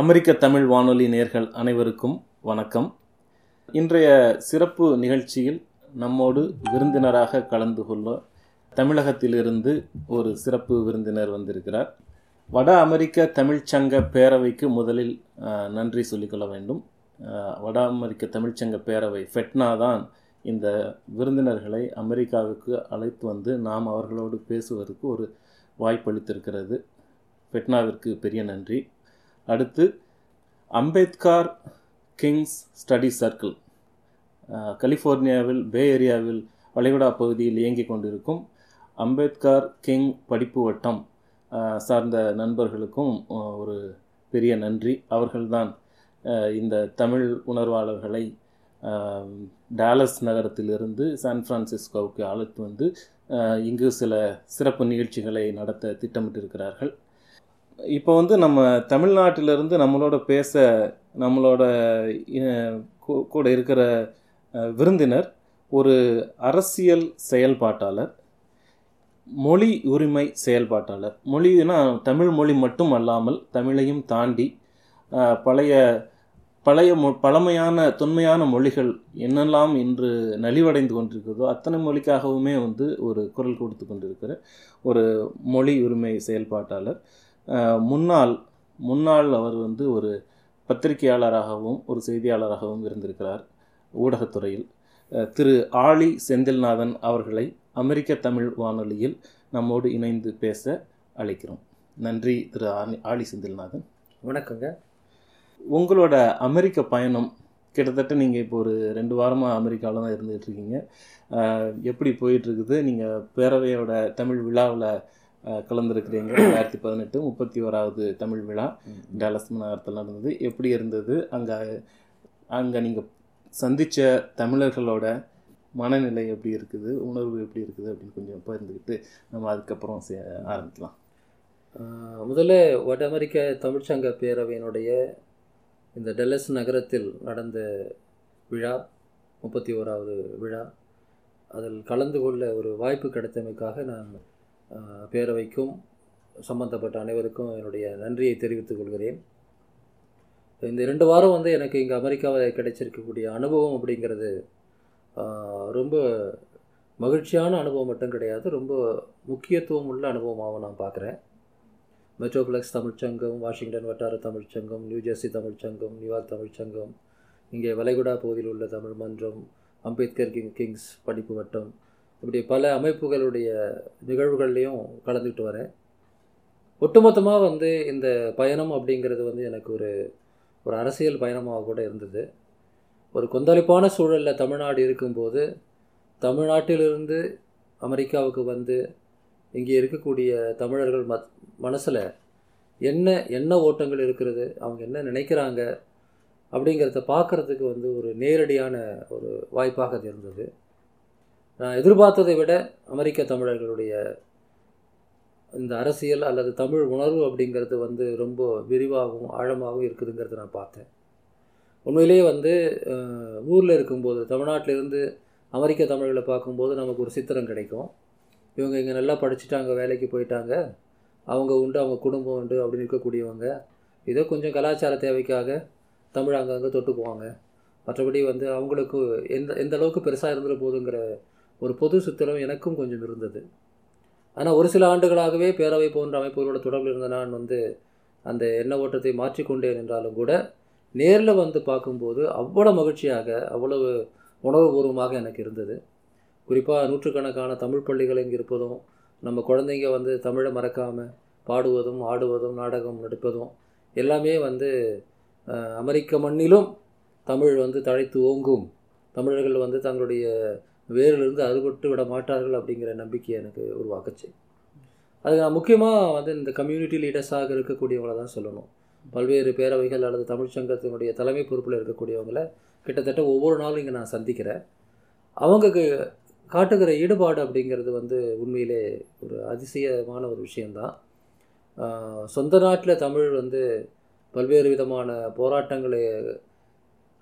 அமெரிக்க தமிழ் வானொலி நேர்கள் அனைவருக்கும் வணக்கம். இன்றைய சிறப்பு நிகழ்ச்சியில் நம்மோடு விருந்தினராக கலந்து கொள்ள தமிழகத்திலிருந்து ஒரு சிறப்பு விருந்தினர் வந்திருக்கிறார். வட அமெரிக்க தமிழ்ச்சங்க பேரவைக்கு முதலில் நன்றி சொல்லிக்கொள்ள வேண்டும். வட அமெரிக்க தமிழ்ச்சங்க பேரவை ஃபெட்னா தான் இந்த விருந்தினர்களை அமெரிக்காவுக்கு அழைத்து வந்து நாம் அவர்களோடு பேசுவதற்கு ஒரு வாய்ப்பளித்திருக்கிறது. ஃபெட்னாவிற்கு பெரிய நன்றி. அடுத்து அம்பேத்கார் கிங்ஸ் ஸ்டடி சர்க்கிள். கலிஃபோர்னியாவில் பே ஏரியாவில் வளைகுடா பகுதியில் இயங்கிக் கொண்டிருக்கும் அம்பேத்கார் கிங் படிப்பு வட்டம் சார்ந்த நண்பர்களுக்கும் ஒரு பெரிய நன்றி. அவர்கள்தான் இந்த தமிழ் உணர்வாளர்களை டாலஸ் நகரத்திலிருந்து சான் பிரான்சிஸ்கோவுக்கு அழைத்து வந்து இங்கு சில சிறப்பு நிகழ்ச்சிகளை நடத்த திட்டமிட்டிருக்கிறார்கள். இப்போ வந்து நம்ம தமிழ்நாட்டிலிருந்து நம்மளோட பேச நம்மளோட கூட இருக்கிற விருந்தினர் ஒரு அரசியல் செயல்பாட்டாளர் மொழி உரிமை செயல்பாட்டாளர். மொழினா தமிழ் மொழி மட்டும் அல்லாமல் தமிழையும் தாண்டி பழைய பழைய மொ பழமையான தொன்மையான மொழிகள் என்னெல்லாம் இன்று நலிவடைந்து கொண்டிருக்கிறதோ அத்தனை மொழிக்காகவுமே வந்து ஒரு குரல் கொடுத்து கொண்டிருக்கிற ஒரு மொழி உரிமை செயல்பாட்டாளர். முன்னாள் முன்னாள் அவர் வந்து ஒரு பத்திரிகையாளராகவும் ஒரு செய்தியாளராகவும் இருந்திருக்கிறார் ஊடகத்துறையில். திரு ஆளி செந்தில்நாதன் அவர்களை அமெரிக்க தமிழ் வானொலியில் நம்மோடு இணைந்து பேச அழைக்கிறோம். நன்றி திரு ஆணி- ஆளி செந்தில்நாதன். வணக்கங்க. உங்களோட அமெரிக்க பயணம் கிட்டத்தட்ட நீங்கள் இப்போ ஒரு ரெண்டு வாரமாக அமெரிக்காவில் தான் அஹ், எப்படி போயிட்டு இருக்குது? நீங்கள் பேரவையோட தமிழ் விழாவில் கலந்துருக்கிறீங்க. ரெண்டாயிரத்தி பதினெட்டு முப்பத்தி ஓராவது தமிழ் விழா. டேலஸ் நகரத்தில் நடந்தது. எப்படி இருந்தது? அங்கே அங்கே நீங்கள் சந்தித்த தமிழர்களோட மனநிலை எப்படி இருக்குது? உணர்வு எப்படி இருக்குது? அப்படின்னு கொஞ்சம் பகிர்ந்துக்கிட்டு நம்ம அதுக்கப்புறம் சே- ஆரம்பிக்கலாம். முதல்ல வட அமெரிக்க தமிழ்ச்சங்க பேரவையினுடைய இந்த டெல்லஸ் நகரத்தில் நடந்த விழா முப்பத்தி ஓராவது விழா அதில் கலந்து கொள்ள ஒரு வாய்ப்பு கிடைத்தமைக்காக நான் பேரவைக்கும் சம்பந்தப்பட்ட அனைவருக்கும் என்னுடைய நன்றியை தெரிவித்துக் கொள்கிறேன். இந்த ரெண்டு வாரம் வந்து எனக்கு இங்கே அமெரிக்காவில் கிடைச்சிருக்கக்கூடிய அனுபவம் அப்படிங்கிறது ரொம்ப மகிழ்ச்சியான அனுபவம் மட்டும் கிடையாது ரொம்ப முக்கியத்துவம் உள்ள அனுபவமாகவும் நான் பார்க்குறேன். மெட்ரோப்ளெக்ஸ் தமிழ்ச்சங்கம் வாஷிங்டன் வட்டார தமிழ்ச்சங்கம் நியூஜெர்சி தமிழ்ச்சங்கம் நியூயார்க் தமிழ்ச்சங்கம் இங்கே வளைகுடா பகுதியில் உள்ள தமிழ் மன்றம் அம்பேத்கர் கிங் கிங்ஸ் படிப்பு வட்டம் இப்படி பல அமைப்புகளுடைய நிகழ்வுகள்லையும் கலந்துக்கிட்டு வரேன். ஒட்டுமொத்தமாக வந்து இந்த பயணம் அப்படிங்கிறது வந்து எனக்கு ஒரு ஒரு அரசியல் பயணமாக கூட இருந்தது. ஒரு கொந்தளிப்பான சூழலில் தமிழ்நாடு இருக்கும்போது தமிழ்நாட்டிலிருந்து அமெரிக்காவுக்கு வந்து இங்கே இருக்கக்கூடிய தமிழர்கள் மத் மனசில் என்ன என்ன ஓட்டங்கள் இருக்கிறது அவங்க என்ன நினைக்கிறாங்க அப்படிங்கிறத பார்க்குறதுக்கு வந்து ஒரு நேரடியான ஒரு வாய்ப்பாக அது இருந்தது. நான் எதிர்பார்த்ததை விட அமெரிக்க தமிழர்களுடைய இந்த அரசியல் அல்லது தமிழ் உணர்வு அப்படிங்கிறது வந்து ரொம்ப விரிவாகவும் ஆழமாகவும் இருக்குதுங்கிறத நான் பார்த்தேன். உண்மையிலேயே வந்து ஊரில் இருக்கும்போது தமிழ்நாட்டிலிருந்து அமெரிக்க தமிழர்களை பார்க்கும்போது நமக்கு ஒரு சித்திரம் கிடைக்கும். இவங்க இங்கே நல்லா படிச்சுட்டாங்க வேலைக்கு போயிட்டாங்க. அவங்க உண்டு அவங்க குடும்பம் உண்டு அப்படின்னு இருக்கக்கூடியவங்க ஏதோ கொஞ்சம் கலாச்சார தேவைக்காக தமிழ் அங்கங்கே தொட்டு போவாங்க மற்றபடி வந்து அவங்களுக்கு எந்த எந்த அளவுக்கு பெருசாக இருந்துட போதுங்கிற ஒரு பொது சுத்தலும் எனக்கும் கொஞ்சம் இருந்தது. ஆனால் ஒரு சில ஆண்டுகளாகவே பேரவை போன்ற அமைப்புகளோட தொடர்பில் இருந்த நான் வந்து அந்த எண்ண ஓட்டத்தை மாற்றிக்கொண்டேன் என்றாலும் கூட நேரில் வந்து பார்க்கும்போது அவ்வளோ மகிழ்ச்சியாக அவ்வளவு உணர்வுபூர்வமாக எனக்கு இருந்தது. குறிப்பாக நூற்றுக்கணக்கான தமிழ் பள்ளிகள் இங்கே இருப்பதும் நம்ம குழந்தைங்க வந்து தமிழை மறக்காமல் பாடுவதும் ஆடுவதும் நாடகம் நடிப்பதும் எல்லாமே வந்து அமெரிக்க மண்ணிலும் தமிழ் வந்து தழைத்து ஓங்கும். தமிழர்கள் வந்து தங்களுடைய வேரிலிருந்து அறுபட்டு விட மாட்டார்கள் அப்படிங்கிற நம்பிக்கை எனக்கு உருவாக்குச்சு. அதுக்கு நான் முக்கியமாக வந்து இந்த கம்யூனிட்டி லீடர்ஸாக இருக்கக்கூடியவங்கள தான் சொல்லணும். பல்வேறு பேரவைகள் அல்லது தமிழ்ச்சங்கத்தினுடைய தலைமை பொறுப்பில் இருக்கக்கூடியவங்கள கிட்டத்தட்ட ஒவ்வொரு நாளும் இங்கே நான் சந்திக்கிறேன். அவங்களுக்கு காட்டுகிற ஈடுபாடு அப்படிங்கிறது வந்து உண்மையிலே ஒரு அதிசயமான ஒரு விஷயந்தான் சொந்த நாட்டில் தமிழ் வந்து பல்வேறு விதமான போராட்டங்களை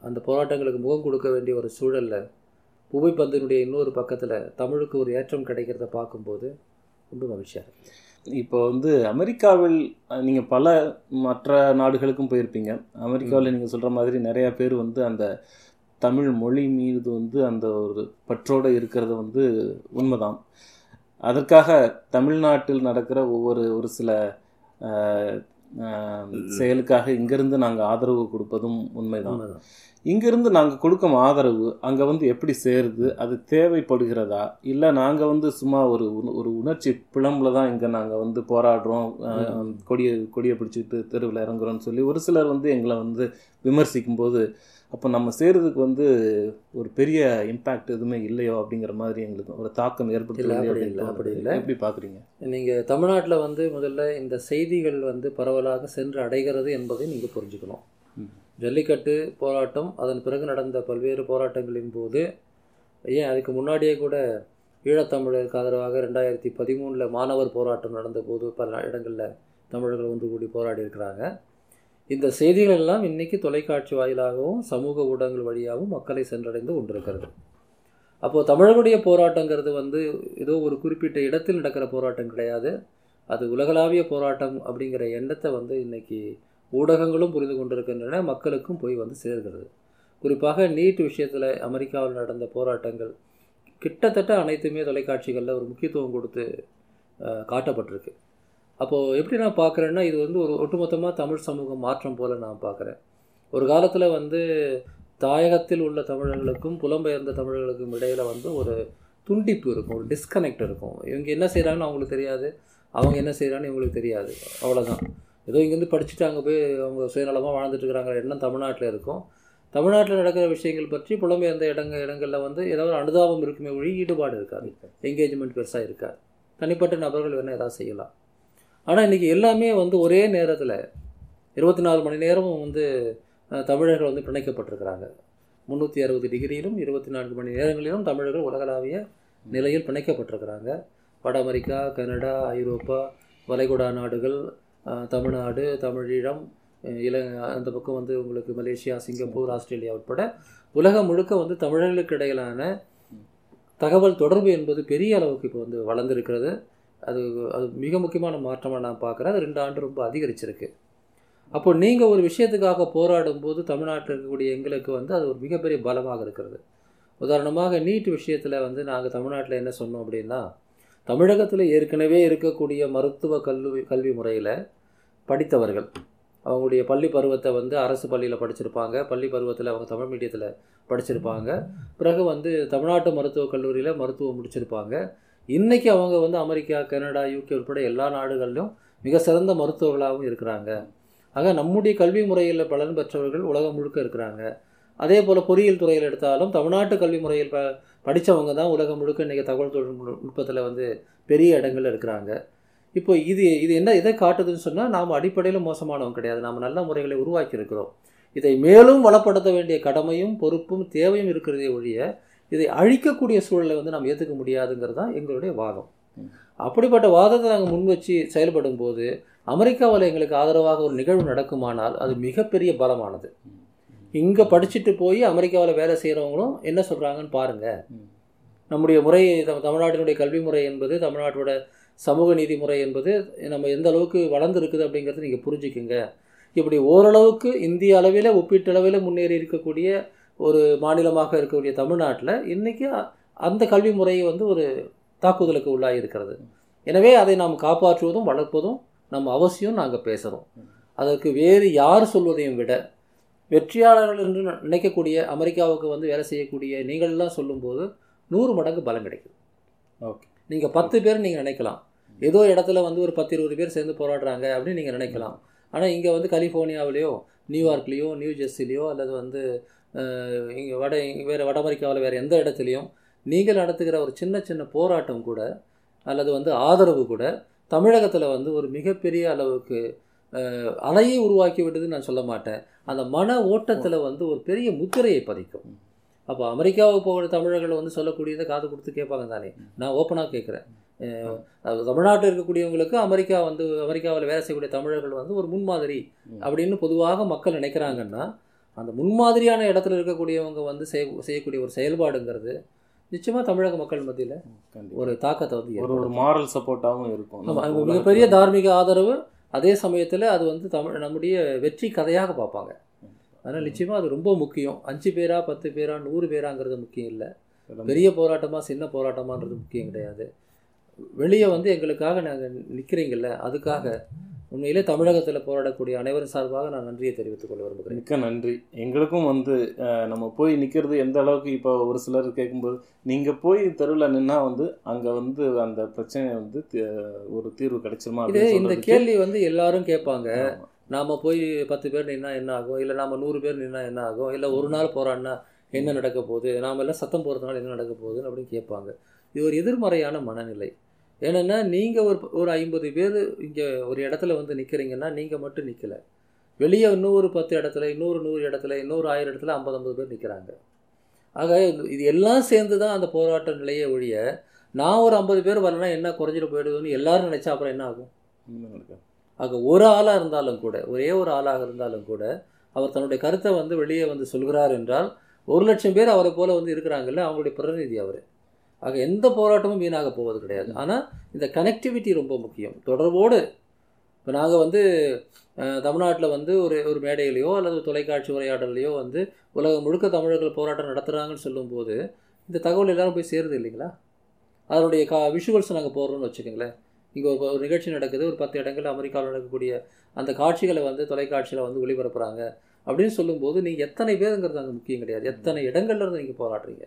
அந்த போராட்டங்களுக்கு முகம் கொடுக்க வேண்டிய ஒரு சூழலில் புவிப்பந்தினுடைய இன்னொரு பக்கத்தில் தமிழுக்கு ஒரு ஏற்றம் கிடைக்கிறத பார்க்கும்போது ரொம்ப மகிழ்ச்சியாக இப்போ வந்து அமெரிக்காவில் நீங்கள் பல மற்ற நாடுகளுக்கும் போயிருப்பீங்க. அமெரிக்காவில் நீங்கள் சொல்கிற மாதிரி நிறையா பேர் வந்து அந்த தமிழ் மொழி மீது வந்து அந்த ஒரு பற்றோடு இருக்கிறது வந்து உண்மைதான். அதற்காக தமிழ்நாட்டில் நடக்கிற ஒவ்வொரு ஒரு சில செயலுக்காக இங்கிருந்து நாங்கள் ஆதரவு கொடுப்பதும் உண்மைதான். இங்கிருந்து நாங்கள் கொடுக்கும் ஆதரவு அங்கே வந்து எப்படி சேருது அது தேவைப்படுகிறதா இல்லை நாங்கள் வந்து சும்மா ஒரு ஒரு உணர்ச்சி பிளம்புல தான் இங்கே நாங்கள் வந்து போராடுறோம் கொடியை கொடியை பிடிச்சிட்டு தெருவில் இறங்குறோம்னு சொல்லி ஒரு சிலர் வந்து எங்களை வந்து விமர்சிக்கும் போது அப்போ நம்ம செய்கிறதுக்கு வந்து ஒரு பெரிய இம்பேக்ட் எதுவுமே இல்லையோ அப்படிங்கிற மாதிரி எங்களுக்கு ஒரு தாக்கம் இல்ல, ஏற்படுத்தலையோ அப்படி இல்ல. அப்படி இல்ல. எப்படி பார்க்குறீங்க நீங்கள் தமிழ்நாட்டில் வந்து முதல்ல இந்த செய்திகள் வந்து பரவலாக சென்று அடைகிறது என்பதை நீங்கள் புரிஞ்சுக்கணும். ஜல்லிக்கட்டு போராட்டம் அதன் பிறகு நடந்த பல்வேறு போராட்டங்களின் போது ஏன் அதுக்கு முன்னாடியே கூட ஈழத்தமிழருக்கு ஆதரவாக ரெண்டாயிரத்தி பதிமூணில் மாணவர் போராட்டம் நடந்தபோது பல இடங்களில் தமிழர்கள் ஒன்று கூடி போராடி இருக்கிறாங்க. இந்த செய்திகள் எல்லாம் இன்றைக்கி தொலைக்காட்சி வாயிலாகவும் சமூக ஊடகங்கள் வழியாகவும் மக்களை சென்றடைந்து கொண்டிருக்கிறது. அப்போது தமிழர்களுடைய போராட்டங்கிறது வந்து ஏதோ ஒரு குறிப்பிட்ட இடத்தில் நடக்கிற போராட்டம் கிடையாது. அது உலகளாவிய போராட்டம் அப்படிங்கிற எண்ணத்தை வந்து இன்றைக்கி ஊடகங்களும் புரிந்து கொண்டிருக்கின்றன மக்களுக்கும் போய் வந்து சேர்கிறது. குறிப்பாக நீட் விஷயத்தில் அமெரிக்காவில் நடந்த போராட்டங்கள் கிட்டத்தட்ட அனைத்துமே தொலைக்காட்சிகளில் ஒரு முக்கியத்துவம் கொடுத்து காட்டப்பட்டிருக்கு. அப்போது எப்படி நான் பார்க்குறேன்னா இது வந்து ஒரு ஒட்டுமொத்தமாக தமிழ் சமூகம் மாற்றம் போல் நான் பார்க்குறேன் ஒரு காலத்தில் வந்து தாயகத்தில் உள்ள தமிழர்களுக்கும் புலம்பெயர்ந்த தமிழர்களுக்கும் இடையில் வந்து ஒரு துண்டிப்பு இருக்கும் ஒரு டிஸ்கனெக்ட் இருக்கும். இவங்க என்ன செய்கிறாங்கன்னு அவங்களுக்கு தெரியாது. அவங்க என்ன செய்கிறான்னு இவங்களுக்கு தெரியாது. அவ்வளோதான் ஏதோ இங்கேருந்து படிச்சுட்டு அங்கே போய் அவங்க சுயநலமாக வாழ்ந்துட்டுருக்கிறாங்க எண்ணம் தமிழ்நாட்டில் இருக்கும். தமிழ்நாட்டில் நடக்கிற விஷயங்கள் பற்றி புலம்பெயர்ந்த இடங்க இடங்களில் வந்து ஏதாவது அனுதாபம் இருக்குமே ஒழி ஈடுபாடு இருக்காது. என்கேஜ்மெண்ட் பெருசாக இருக்காது. தனிப்பட்ட நபர்கள் வேணால் ஏதாவது செய்யலாம். ஆனால் இன்றைக்கி எல்லாமே வந்து ஒரே நேரத்தில் இருபத்தி நாலு மணி நேரமும் வந்து தமிழர்கள் வந்து பிணைக்கப்பட்டிருக்கிறாங்க. முந்நூற்றி அறுபது டிகிரியிலும் இருபத்தி நான்கு மணி நேரங்களிலும் தமிழர்கள் உலகளாவிய நிலையில் பிணைக்கப்பட்டிருக்கிறாங்க. வட அமெரிக்கா கனடா ஐரோப்பா வளைகுடா நாடுகள் தமிழ்நாடு தமிழீழம் இல அந்த பக்கம் வந்து உங்களுக்கு மலேசியா சிங்கப்பூர் ஆஸ்திரேலியா உட்பட உலகம் முழுக்க வந்து தமிழர்களுக்கு இடையிலான தகவல் தொடர்பு என்பது பெரிய அளவுக்கு இப்போ வந்து வளர்ந்துருக்கிறது. அது அது மிக முக்கியமான மாற்றமாக நான் பார்க்குறேன். அது ரெண்டு ஆண்டு ரொம்ப அதிகரிச்சிருக்கு. அப்போ நீங்கள் ஒரு விஷயத்துக்காக போராடும் போது தமிழ்நாட்டில் இருக்கக்கூடிய எங்களுக்கு வந்து அது ஒரு மிகப்பெரிய பலமாக இருக்கிறது. உதாரணமாக நீட் விஷயத்தில் வந்து நாங்கள் தமிழ்நாட்டில் என்ன சொன்னோம் அப்படின்னா தமிழகத்தில் ஏற்கனவே இருக்கக்கூடிய மருத்துவ கல்வி கல்வி முறையில் படித்தவர்கள். அவங்களுடைய பள்ளி பருவத்தை வந்து அரசு பள்ளியில் படிச்சிருப்பாங்க. பள்ளி பருவத்தில் அவங்க தமிழ் மீடியத்தில் படிச்சிருப்பாங்க. பிறகு வந்து தமிழ்நாட்டு மருத்துவக் கல்லூரியில் மருத்துவம் முடிச்சிருப்பாங்க. இன்றைக்கி அவங்க வந்து அமெரிக்கா கனடா யூகே உட்பட எல்லா நாடுகளிலும் மிக சிறந்த மருத்துவர்களாகவும் இருக்கிறாங்க. ஆக நம்முடைய கல்வி முறையில் பலன் பெற்றவர்கள் உலகம் முழுக்க இருக்கிறாங்க. அதே போல் பொறியியல் துறையில் எடுத்தாலும் தமிழ்நாட்டு கல்வி முறையில் ப படித்தவங்க தான் உலகம் முழுக்க இன்றைக்கி தகவல் தொழில்நுட்பத்தில் வந்து பெரிய இடங்களில் இருக்கிறாங்க. இப்போ இது இது என்ன எதை காட்டுதுன்னு சொன்னால் நாம் அடிப்படையில் மோசமானவங்க கிடையாது. நாம் நல்ல முறைகளை உருவாக்கி இருக்கிறோம் இதை மேலும் வளப்படுத்த வேண்டிய கடமையும் பொறுப்பும் தேவையும் இருக்கிறதே ஒழிய இதை அழிக்கக்கூடிய சூழலை வந்து நாம் ஏற்றுக்க முடியாதுங்கிறது தான் எங்களுடைய வாதம். அப்படிப்பட்ட வாதத்தை நாங்கள் முன் வச்சு செயல்படும் போது அமெரிக்காவில் எங்களுக்கு ஆதரவாக ஒரு நிகழ்வு நடக்குமானால் அது மிகப்பெரிய பலமானது. இங்கே படிச்சுட்டு போய் அமெரிக்காவில் வேலை செய்கிறவங்களும் என்ன சொல்கிறாங்கன்னு பாருங்கள் நம்முடைய முறை தம்- தமிழ்நாட்டினுடைய கல்வி முறை என்பது தமிழ்நாட்டோட சமூக நீதி முறை என்பது நம்ம எந்த அளவுக்கு வளர்ந்துருக்குது அப்படிங்கிறத நீங்கள் புரிஞ்சுக்குங்க. இப்படி ஓரளவுக்கு இந்திய அளவில் ஒப்பீட்டளவில் முன்னேறி இருக்கக்கூடிய ஒரு மாநிலமாக இருக்கக்கூடிய தமிழ்நாட்டில் இன்றைக்கி அந்த கல்வி முறை வந்து ஒரு தாக்குதலுக்கு உள்ளாகி இருக்கிறது. எனவே அதை நாம் காப்பாற்றுவதும் வளர்ப்பதும் நம்ம அவசியம் நாங்கள் பேசுகிறோம் அதற்கு வேறு யார் சொல்வதையும் விட வெற்றியாளர்கள் என்று நினைக்கக்கூடிய அமெரிக்காவுக்கு வந்து வேலை செய்யக்கூடிய நீங்களெல்லாம் சொல்லும்போது நூறு மடங்கு பலம் கிடைக்கும் ஓகே. நீங்கள் பத்து பேர் நீங்கள் நினைக்கலாம். ஏதோ இடத்துல வந்து ஒரு பத்து இருபது பேர் சேர்ந்து போராடுறாங்க அப்படின்னு நீங்கள் நினைக்கலாம். ஆனால் இங்கே வந்து கலிஃபோர்னியாவிலேயோ நியூயார்க்லேயோ நியூ ஜெர்சிலேயோ அல்லது வந்து இங்கே வட வேறு வட அமெரிக்காவில் வேறு எந்த இடத்துலையும் நீங்கள் நடத்துகிற ஒரு சின்ன சின்ன போராட்டம் கூட அல்லது வந்து ஆதரவு கூட தமிழகத்தில் வந்து ஒரு மிகப்பெரிய அளவுக்கு அலையை உருவாக்கி விட்டதுன்னு நான் சொல்ல மாட்டேன். அந்த மன ஓட்டத்தில் வந்து ஒரு பெரிய முத்திரையை பதிக்கும். அப்போ அமெரிக்காவுக்கு போகிற தமிழர்கள் வந்து சொல்லக்கூடியதை காது கொடுத்து கேட்பாங்க தானே நான் ஓப்பனாக கேட்குறேன் தமிழ்நாட்டில் இருக்கக்கூடியவங்களுக்கு அமெரிக்கா வந்து அமெரிக்காவில் வேலை செய்யக்கூடிய தமிழர்கள் வந்து ஒரு முன்மாதிரி. அப்படின்னு பொதுவாக மக்கள் நினைக்கிறாங்கன்னா அந்த முன்மாதிரியான இடத்துல இருக்கக்கூடியவங்க வந்து செய் செய்யக்கூடிய ஒரு செயல்பாடுங்கிறது நிச்சயமாக தமிழக மக்கள் மத்தியில் ஒரு தாக்கத்தை வந்து ஒரு. ஒரு மாரல் சப்போர்ட்டாகவும் இருக்கும். மிகப்பெரிய தார்மீக ஆதரவு அதே சமயத்தில் அது வந்து தமிழ் நம்முடைய வெற்றி கதையாக பார்ப்பாங்க அதனால் நிச்சயமாக அது ரொம்ப முக்கியம். அஞ்சு பேரா பத்து பேரா நூறு பேராங்கிறது முக்கியம் இல்லை. பெரிய போராட்டமா சின்ன போராட்டமான்றது முக்கியம் கிடையாது. வெளியே வந்து எங்களுக்காக நாங்கள் நிற்கிறீங்கல்ல அதுக்காக உண்மையிலே தமிழகத்தில் போராடக்கூடிய அனைவரும் சார்பாக நான் நன்றியை தெரிவித்துக் கொள்ள விரும்புகிறேன். மிக்க நன்றி. எங்களுக்கும் வந்து நம்ம போய் நிற்கிறது எந்த அளவுக்கு இப்போ ஒரு சிலர் கேட்கும்போது நீங்கள் போய் தெருவில் நின்னா வந்து அங்கே வந்து அந்த பிரச்சனை வந்து ஒரு தீர்வு கிடைச்சிருமா இந்த கேள்வி வந்து எல்லாரும் கேட்பாங்க. நாம போய் பத்து பேர் நின்னா என்ன ஆகும்? இல்லை நாம நூறு பேர் நின்னா என்ன ஆகும்? இல்லை ஒரு நாள் போராடினா என்ன நடக்க போகுது? நாம எல்லாம் சத்தம் போகிறதுனால என்ன நடக்க போகுது அப்படின்னு கேட்பாங்க. இது ஒரு எதிர்மறையான மனநிலை. ஏன்னா நீங்கள் ஒரு ஒரு ஐம்பது பேர் இங்கே ஒரு இடத்துல வந்து நிற்கிறீங்கன்னா நீங்கள் மட்டும் நிற்கல வெளியே இன்னொரு பத்து இடத்துல இன்னொரு நூறு இடத்துல இன்னொரு ஆயிரம் இடத்துல ஐம்பது ஐம்பது பேர் நிற்கிறாங்க ஆக இது- எல்லாம் சேர்ந்து தான் அந்த போராட்ட நிலையை ஒழிய நான் ஒரு ஐம்பது பேர் வரலன்னா என்ன குறைஞ்சிட்டு போயிடுதுன்னு எல்லாரும் நினைச்சா அப்புறம் என்ன ஆகும். ஆக ஒரு ஆளாக இருந்தாலும் கூட ஒரே ஒரு ஆளாக இருந்தாலும் கூட அவர் தன்னுடைய கருத்தை வந்து வெளியே வந்து சொல்கிறார் என்றால் ஒரு லட்சம் பேர் அவரை போல் வந்து இருக்கிறாங்கல்ல அவங்களுடைய பிரதிநிதி அவர். ஆக எந்த போராட்டமும் வீணாக போவது கிடையாது. ஆனால் இந்த கனெக்டிவிட்டி ரொம்ப முக்கியம். தொடர்போடு இப்போ நாங்கள் வந்து தமிழ்நாட்டில் வந்து ஒரு ஒரு மேடையிலையோ அல்லது தொலைக்காட்சி உரையாடலையோ வந்து உலகம் முழுக்க தமிழர்கள் போராட்டம் நடத்துகிறாங்கன்னு சொல்லும்போது இந்த தகவல் எல்லாரும் போய் சேருது இல்லைங்களா? அதனுடைய கா விஷுவல்ஸ் நாங்கள் போடுறோம்னு வச்சுக்கோங்களேன். இங்கே ஒரு ஒரு நிகழ்ச்சி நடக்குது ஒரு பத்து இடங்கள் அமெரிக்காவில் நடக்கக்கூடிய அந்த காட்சிகளை வந்து தொலைக்காட்சியில் வந்து ஒளிபரப்புறாங்க. அப்படின்னு சொல்லும்போது நீங்கள் எத்தனை பேருங்கிறது அங்கே முக்கியம் கிடையாது. எத்தனை இடங்கள்ல இருந்து நீங்கள் போராடுறீங்க?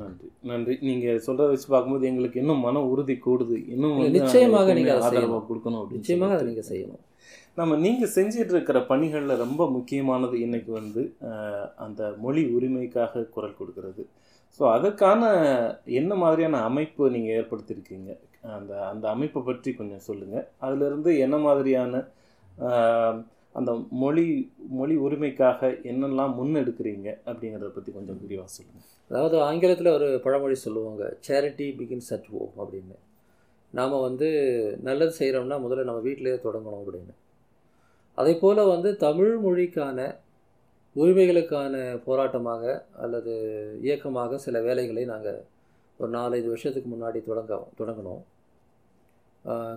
நன்றி நன்றி. நீங்கள் சொல்கிறத வச்சு பார்க்கும்போது எங்களுக்கு இன்னும் மன உறுதி கூடுது. இன்னும் நிச்சயமாக நாங்க நீங்க அதை ஆதரவா செய்யணும். கொடுக்கணும் நிச்சயமாக அதை. நீங்கள் செய்யணும். நம்ம நீங்கள் செஞ்சிட்டு இருக்கிற பணிகளில் ரொம்ப முக்கியமானது இன்னைக்கு வந்து அந்த மொழி உரிமைக்காக குரல் கொடுக்கிறது. ஸோ அதற்கான என்ன மாதிரியான அமைப்பு நீங்கள் ஏற்படுத்தியிருக்கீங்க? அந்த அந்த அமைப்பை பற்றி கொஞ்சம் சொல்லுங்கள் அதிலிருந்து என்ன மாதிரியான அந்த மொழி மொழி உரிமைக்காக என்னெல்லாம் முன்னெடுக்கிறீங்க அப்படிங்கிறத பற்றி கொஞ்சம் விரிவாக சொல்லுங்கள் அதாவது ஆங்கிலத்தில் ஒரு பழமொழி சொல்லுவாங்க சேரிட்டி பிகின்ஸ் அட் ஹோம் அப்படின்னு. நாம் வந்து நல்லது செய்கிறோம்னா முதல்ல நம்ம வீட்டிலேயே தொடங்கணும் அப்படின்னு. அதே போல் வந்து தமிழ் மொழிக்கான உரிமைகளுக்கான போராட்டமாக அல்லது இயக்கமாக சில வேலைகளை நாங்கள் ஒரு நாலஞ்சு வருஷத்துக்கு முன்னாடி தொடங்க தொடங்கணும்.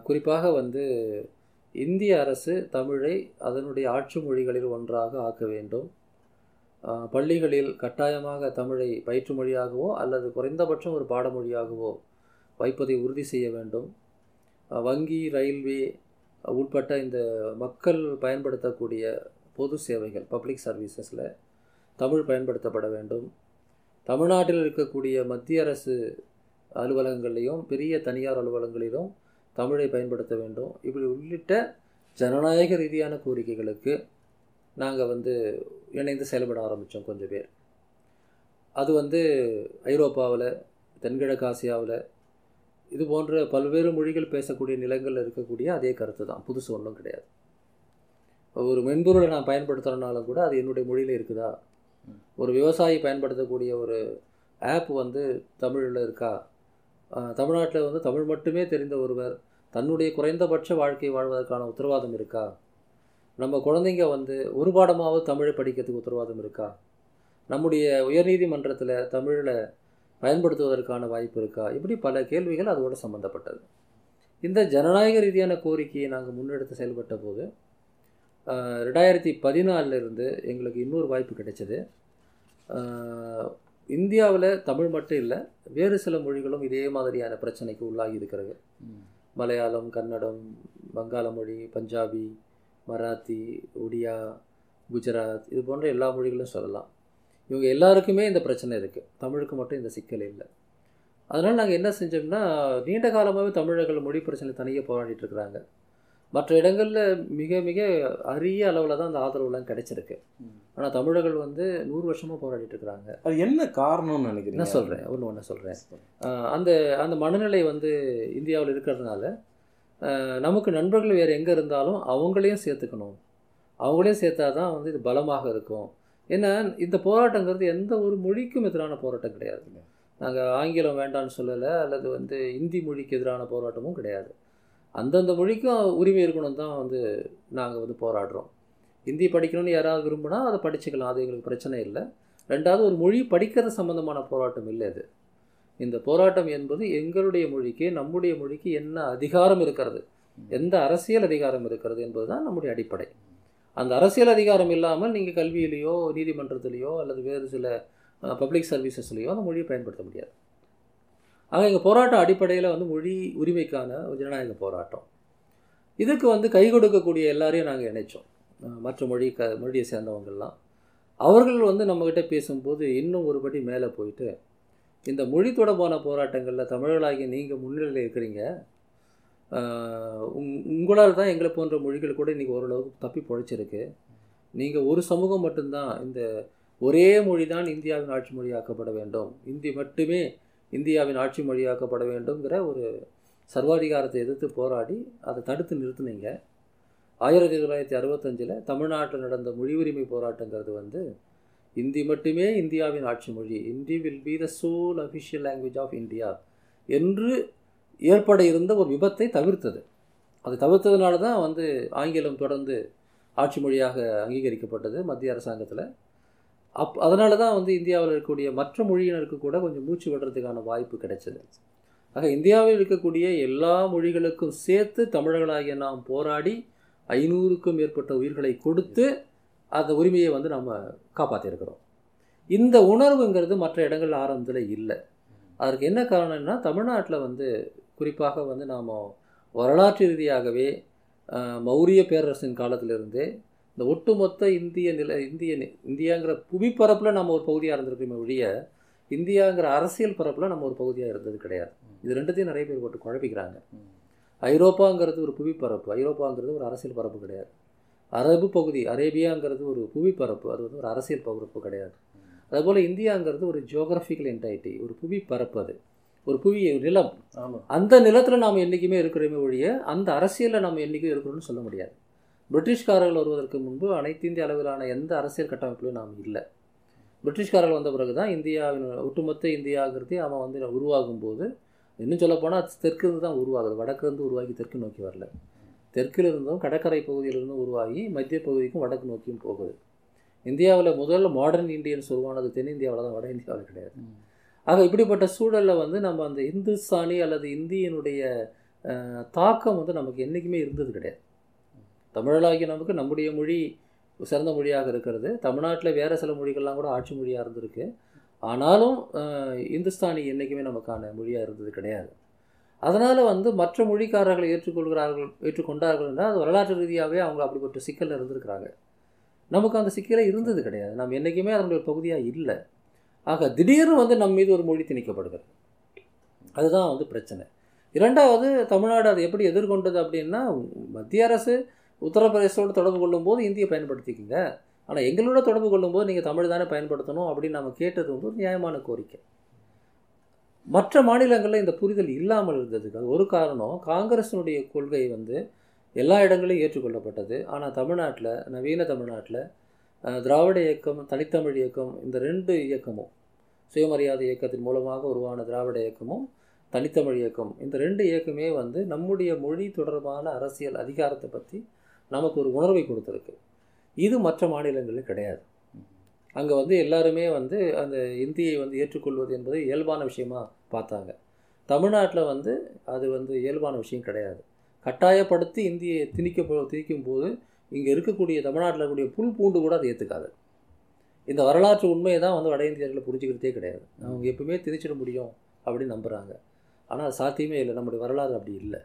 குறிப்பாக வந்து இந்திய அரசு தமிழை அதனுடைய ஆட்சி மொழிகளில் ஒன்றாக ஆக்க வேண்டும். பள்ளிகளில் கட்டாயமாக தமிழை பயிற்று மொழியாகவோ அல்லது குறைந்தபட்சம் ஒரு பாடமொழியாகவோ வைப்பதை உறுதி செய்ய வேண்டும். வங்கி ரயில்வே உட்பட்ட இந்த மக்கள் பயன்படுத்தக்கூடிய பொது சேவைகள் பப்ளிக் சர்வீசஸில் தமிழ் பயன்படுத்தப்பட வேண்டும். தமிழ்நாட்டில் இருக்கக்கூடிய மத்திய அரசு அலுவலகங்கள்லையும் பெரிய தனியார் அலுவலகங்களிலும் தமிழை பயன்படுத்த வேண்டும். இப்படி உள்ளிட்ட ஜனநாயக ரீதியான கோரிக்கைகளுக்கு நாங்கள் வந்து இணைந்து செயல்பட ஆரம்பித்தோம் கொஞ்சம் பேர். அது வந்து ஐரோப்பாவில் தென்கிழக்கு ஆசியாவில் இது போன்ற பல்வேறு மொழிகள் பேசக்கூடிய நிலங்களில் இருக்கக்கூடிய அதே கருத்து தான். புதுசு ஒன்றும் கிடையாது. ஒரு மென்பொருளை நான் பயன்படுத்துகிறனாலும் கூட அது என்னுடைய மொழியில் இருக்குதா? ஒரு விவசாயி பயன்படுத்தக்கூடிய ஒரு ஆப் வந்து தமிழில் இருக்கா? தமிழ்நாட்டில் வந்து தமிழ் மட்டுமே தெரிந்த ஒருவர் தன்னுடைய குறைந்தபட்ச வாழ்க்கை வாழ்வதற்கான உத்தரவாதம் இருக்கா? நம்ம குழந்தைங்க வந்து ஒரு பாடமாவது தமிழை படிக்கிறதுக்கு உத்தரவாதம் இருக்கா? நம்முடைய உயர்நீதிமன்றத்தில் தமிழில் பயன்படுத்துவதற்கான வாய்ப்பு இருக்கா? இப்படி பல கேள்விகள் அதோடு சம்மந்தப்பட்டது இந்த ஜனநாயக ரீதியான கோரிக்கையை நாங்கள் முன்னெடுத்து செயல்பட்ட போது ரெண்டாயிரத்தி பதினாலிருந்து எங்களுக்கு இன்னொரு வாய்ப்பு கிடைச்சது. இந்தியாவில் தமிழ் மட்டும் இல்லை வேறு சில மொழிகளும் இதே மாதிரியான பிரச்சனைக்கு உள்ளாகி இருக்கிறது. மலையாளம் கன்னடம் வங்காள மொழி பஞ்சாபி மராத்தி ஒடியா குஜராத் இது போன்ற எல்லா மொழிகளும் சொல்லலாம். இவங்க எல்லாருக்குமே இந்த பிரச்சனை இருக்குது தமிழுக்கு மட்டும் இந்த சிக்கல் இல்லை. அதனால் நாங்கள் என்ன செஞ்சோம்னா நீண்ட காலமாகவே தமிழர்கள் மொழி பிரச்சனை தனியாக போராடிட்டு இருக்கிறாங்க. மற்ற இடங்களில் மிக மிக அரிய அளவில் தான் அந்த ஆதரவுலாம் கிடைச்சிருக்கு. ஆனால் தமிழர்கள் வந்து நூறு வருஷமாக போராடிட்டு இருக்கிறாங்க. அது என்ன காரணம்னு நினைக்கிறீங்க? நான் சொல்கிறேன் ஒன்று ஒன்று சொல்கிறேன் அந்த அந்த மனநிலை வந்து இந்தியாவில் இருக்கிறதுனால நமக்கு நண்பர்கள் வேறு எங்கே இருந்தாலும் அவங்களையும் சேர்த்துக்கணும். அவங்களையும் சேர்த்தா தான் வந்து இது பலமாக இருக்கும். ஏன்னா இந்த போராட்டங்கிறது எந்த ஒரு மொழிக்கும் எதிரான போராட்டம் கிடையாது. நாங்கள் ஆங்கிலம் வேண்டாம்னு சொல்லலை அல்லது வந்து இந்தி மொழிக்கு எதிரான போராட்டமும் கிடையாது. அந்தந்த மொழிக்கும் உரிமை இருக்கணும் தான் வந்து நாங்கள் வந்து போராடுறோம். ஹிந்தி படிக்கணும்னு யாராவது விரும்பினா அதை படிச்சுக்கலாம் அது எங்களுக்கு பிரச்சனை இல்லை. ரெண்டாவது ஒரு மொழி படிக்கிறது சம்மந்தமான போராட்டம் இல்லை அது. இந்த போராட்டம் என்பது எங்களுடைய மொழிக்கு நம்முடைய மொழிக்கு என்ன அதிகாரம் இருக்கிறது? எந்த அரசியல் அதிகாரம் இருக்கிறது என்பது தான் நம்முடைய அடிப்படை. அந்த அரசியல் அதிகாரம் இல்லாமல் நீங்கள் கல்வியிலேயோ நீதிமன்றத்திலேயோ அல்லது வேறு சில பப்ளிக் சர்வீசஸ்லேயோ அந்த மொழியை பயன்படுத்த முடியாது. ஆக எங்கள் போராட்டம் அடிப்படையில் வந்து மொழி உரிமைக்கான ஜனநாயக போராட்டம். இதுக்கு வந்து கை கொடுக்கக்கூடிய எல்லாரையும் நாங்கள் இணைச்சோம். மற்ற மொழி க மொழியை சேர்ந்தவங்கள்லாம். அவர்கள் வந்து நம்மக்கிட்ட பேசும்போது இன்னும் ஒரு படி மேலே போயிட்டு இந்த மொழி தொடர்பான போராட்டங்களில் தமிழர்களாகிய நீங்கள் முன்னிலையில் இருக்கிறீங்க. உங் உங்களால் தான் எங்களை போன்ற மொழிகள் கூட இன்றைக்கி ஓரளவுக்கு தப்பி பொழைச்சிருக்கு. நீங்கள் ஒரு சமூகம் மட்டும்தான் இந்த ஒரே மொழி தான் இந்தியாவின் ஆட்சி மொழியாக்கப்பட வேண்டும். இந்தி மட்டுமே இந்தியாவின் ஆட்சி மொழியாக்கப்பட வேண்டும்ங்கிற ஒரு சர்வாதிகாரத்தை எதிர்த்து போராடி அதை தடுத்து நிறுத்துனீங்க. ஆயிரத்தி தொள்ளாயிரத்தி அறுபத்தஞ்சில் தமிழ்நாட்டில் நடந்த மொழி உரிமை போராட்டங்கிறது வந்து இந்தி மட்டுமே இந்தியாவின் ஆட்சி மொழி. Hindi will be the sole official language of India என்று ஏற்பட இருந்த ஒரு விபத்தை தவிர்த்தது. அது தவிர்த்ததுனால தான் வந்து ஆங்கிலம் தொடர்ந்து ஆட்சி மொழியாக அங்கீகரிக்கப்பட்டது மத்திய அரசாங்கத்தில். அப் அதனால தான் வந்து இந்தியாவில் இருக்கக்கூடிய மற்ற மொழியினருக்கு கூட கொஞ்சம் மூச்சு விடுறதுக்கான வாய்ப்பு கிடைச்சது. ஆக இந்தியாவில் இருக்கக்கூடிய எல்லா மொழிகளுக்கும் சேர்த்து தமிழர்களாகிய நாம் போராடி ஐநூறுக்கும் மேற்பட்ட உயிர்களை கொடுத்து அந்த உரிமையை வந்து நம்ம காப்பாற்றிருக்கிறோம் இந்த உணர்வுங்கிறது மற்ற இடங்கள் ஆரம்பத்தில் இல்லை. அதற்கு என்ன காரணம்னா தமிழ்நாட்டில் வந்து குறிப்பாக வந்து நாம் வரலாற்று ரீதியாகவே மௌரிய பேரரசின் காலத்திலிருந்தே இந்த ஒட்டுமொத்த இந்திய நில இந்திய நி- இந்தியாங்கிற புவிப்பரப்பில் நம்ம ஒரு பகுதியாக இருந்திருக்கோமே ஒழிய இந்தியாங்கிற அரசியல் பரப்பில் நம்ம ஒரு பகுதியாக இருந்தது கிடையாது. இது ரெண்டுத்தையும் நிறைய பேர் போட்டு குழப்பிக்கிறாங்க. ஐரோப்பாங்கிறது ஒரு புவிப்பரப்பு ஐரோப்பாங்கிறது ஒரு அரசியல் பரப்பு கிடையாது. அரபு பகுதி அரேபியாங்கிறது ஒரு புவிப்பரப்பு அது வந்து ஒரு அரசியல் பரப்பு கிடையாது. அதுபோல் இந்தியாங்கிறது ஒரு ஜியோகிராஃபிக்கல் என்டைட்டி ஒரு புவி பரப்பு அது. ஒரு புவி நிலம். அந்த நிலத்தில் நாம் என்றைக்குமே இருக்கிறோமே ஒழிய அந்த அரசியலில் நாம் என்றைக்கும் இருக்கிறோம்னு சொல்ல முடியாது. பிரிட்டிஷ்காரர்கள் வருவதற்கு முன்பு அனைத்து இந்திய அளவிலான எந்த அரசியல் கட்டமைப்பிலும் நாம் இல்லை. பிரிட்டிஷ்காரர்கள் வந்த பிறகு தான் இந்தியாவின் ஒட்டுமொத்த இந்தியாங்கிறதே அவன் வந்து உருவாகும் போது இன்னும் சொல்லப்போனால் தெற்கிருந்து தான் உருவாகுது. வடக்கிருந்து உருவாகி தெற்கு நோக்கி வரல. தெற்கில் இருந்தும் கடற்கரை பகுதியிலிருந்தும் உருவாகி மத்திய பகுதிக்கும் வடக்கு நோக்கியும் போகுது. இந்தியாவில் முதல்ல மாடர்ன் இந்தியன்ஸ் உருவானது தென்னிந்தியாவில் தான் வட இந்தியாவில் கிடையாது. ஆக இப்படிப்பட்ட சூழலில் வந்து நம்ம அந்த இந்துஸ்தானி அல்லது இந்தியனுடைய தாக்கம் வந்து நமக்கு என்றைக்குமே இருந்தது கிடையாது. தமிழலாகிய நமக்கு நம்முடைய மொழி சிறந்த மொழியாக இருக்கிறது. தமிழ்நாட்டில் வேறு சில மொழிகள்லாம் கூட ஆட்சி மொழியாக இருந்திருக்கு. ஆனாலும் இந்துஸ்தானி என்றைக்குமே நமக்கான மொழியாக இருந்தது கிடையாது. அதனால் வந்து மற்ற மொழிக்காரர்களை ஏற்றுக்கொள்கிறார்கள் ஏற்றுக்கொண்டார்கள் என்றால் அது வரலாற்று ரீதியாகவே அவங்க அப்படிப்பட்ட சிக்கலில் இருந்திருக்கிறாங்க. நமக்கு அந்த சிக்கலே இருந்தது கிடையாது. நம்ம என்றைக்குமே அதனுடைய ஒரு பகுதியாக இல்லை. ஆக திடீர்னு வந்து நம்ம மீது ஒரு மொழி திணிக்கப்படுகிறது. அதுதான் வந்து பிரச்சனை. இரண்டாவது தமிழ்நாடு அதை எப்படி எதிர்கொண்டது அப்படின்னா மத்திய அரசு உத்தரப்பிரதேசத்தோடு தொடர்பு கொள்ளும்போது இந்தியை பயன்படுத்திக்கங்க. ஆனால் எங்களோட தொடர்பு கொள்ளும்போது நீங்கள் தமிழ் தானே பயன்படுத்தணும் அப்படின்னு நம்ம கேட்டது வந்து ஒரு நியாயமான கோரிக்கை. மற்ற மாநிலங்களில் இந்த புரிதல் இல்லாமல் இருந்ததுக்கு அது ஒரு காரணம். காங்கிரஸினுடைய கொள்கை வந்து எல்லா இடங்களிலும் ஏற்றுக்கொள்ளப்பட்டது. ஆனால் தமிழ்நாட்டில் நவீன தமிழ்நாட்டில் திராவிட இயக்கம் தனித்தமிழ் இயக்கம் இந்த ரெண்டு இயக்கமும் சுயமரியாதை இயக்கத்தின் மூலமாக உருவான திராவிட இயக்கமும் தனித்தமிழ் இயக்கம் இந்த ரெண்டு இயக்கமே வந்து நம்முடைய மொழி தொடர்பான அரசியல் அதிகாரத்தை பற்றி நமக்கு ஒரு உணர்வை கொடுத்துருக்கு. இது மற்ற மாநிலங்களில் கிடையாது. அங்கே வந்து எல்லாருமே வந்து அந்த இந்தியை வந்து ஏற்றுக்கொள்வது என்பது இயல்பான விஷயமா பார்த்தாங்க. தமிழ்நாட்டில் வந்து அது வந்து இயல்பான விஷயம் கிடையாது. கட்டாயப்படுத்தி இந்தியை திணிக்க திணிக்கும் போது இங்கே இருக்கக்கூடிய தமிழ்நாட்டில் இருக்கக்கூடிய புல் பூண்டு கூட அதை ஏற்றுக்காது இந்த வரலாற்று உண்மையை தான் வந்து வட இந்தியர்களை புரிஞ்சுக்கிறதே கிடையாது. அவங்க எப்பவுமே திணிச்சிட முடியும் அப்படின்னு நம்புகிறாங்க ஆனால் அது சாத்தியமே இல்லை. நம்முடைய வரலாறு அப்படி இல்லை.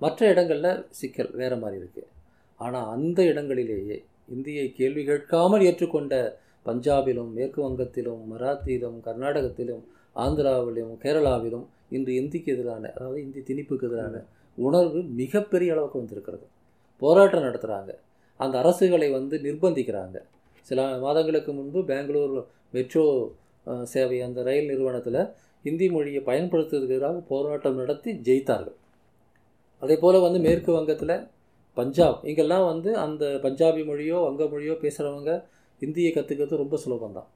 மற்ற இடங்களில் சிக்கல் வேறு மாதிரி இருக்குது ஆனால் அந்த இடங்களிலேயே இந்தியை கேள்வி கேட்காமல் ஏற்றுக்கொண்ட பஞ்சாபிலும் மேற்கு வங்கத்திலும் மராத்தியிலும் கர்நாடகத்திலும் ஆந்திராவிலும் கேரளாவிலும் இன்று இந்திக்கு எதிரான அதாவது இந்தி திணிப்புக்கு எதிரான உணர்வு மிகப்பெரிய அளவுக்கு வந்திருக்கிறது. போராட்டம் நடத்துகிறாங்க அந்த அரசுகளை வந்து நிர்பந்திக்கிறாங்க. சில மாதங்களுக்கு முன்பு பெங்களூர் மெட்ரோ சேவை அந்த ரயில் நிறுவனத்தில் இந்தி மொழியை பயன்படுத்துவதற்கு எதிராக போராட்டம் நடத்தி ஜெயித்தார்கள். அதே போல் வந்து மேற்கு வங்கத்தில் பஞ்சாப் இங்கெல்லாம் வந்து அந்த பஞ்சாபி மொழியோ வங்க மொழியோ பேசுகிறவங்க இந்தியை கற்றுக்கிறது ரொம்ப சுலபம்தான்.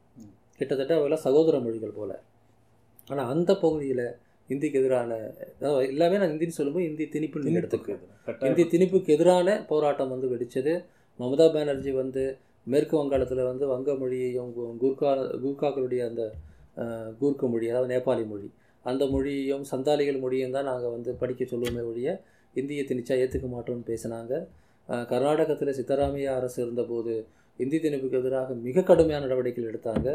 கிட்டத்தட்ட அவெல்லாம் சகோதர மொழிகள் போல். ஆனால் அந்த பகுதியில் இந்திக்கு எதிரான எல்லாமே நான் இந்தின்னு சொல்லும்போது இந்தி திணிப்பு நீங்கள் எடுத்துக்க இந்தி திணிப்புக்கு எதிரான போராட்டம் வந்து வெடிச்சது. மமதா பானர்ஜி வந்து மேற்கு வங்காளத்தில் வந்து வங்க மொழியையும் கு- கூர்க்கா கூர்க்காக்களுடைய அந்த கூர்க்க மொழி அதாவது நேபாளி மொழி அந்த மொழியையும் சந்தாலிகள் மொழியும் தான் நாங்கள் வந்து படிக்க சொல்லுவோமே ஒழிய இந்தியை திணிச்சா ஏற்றுக்க மாட்டோம்னு பேசினாங்க. கர்நாடகத்தில் சித்தராமையா அரசு இருந்தபோது இந்தி திணிப்புக்கு எதிராக மிக கடுமையான நடவடிக்கைகள் எடுத்தாங்க.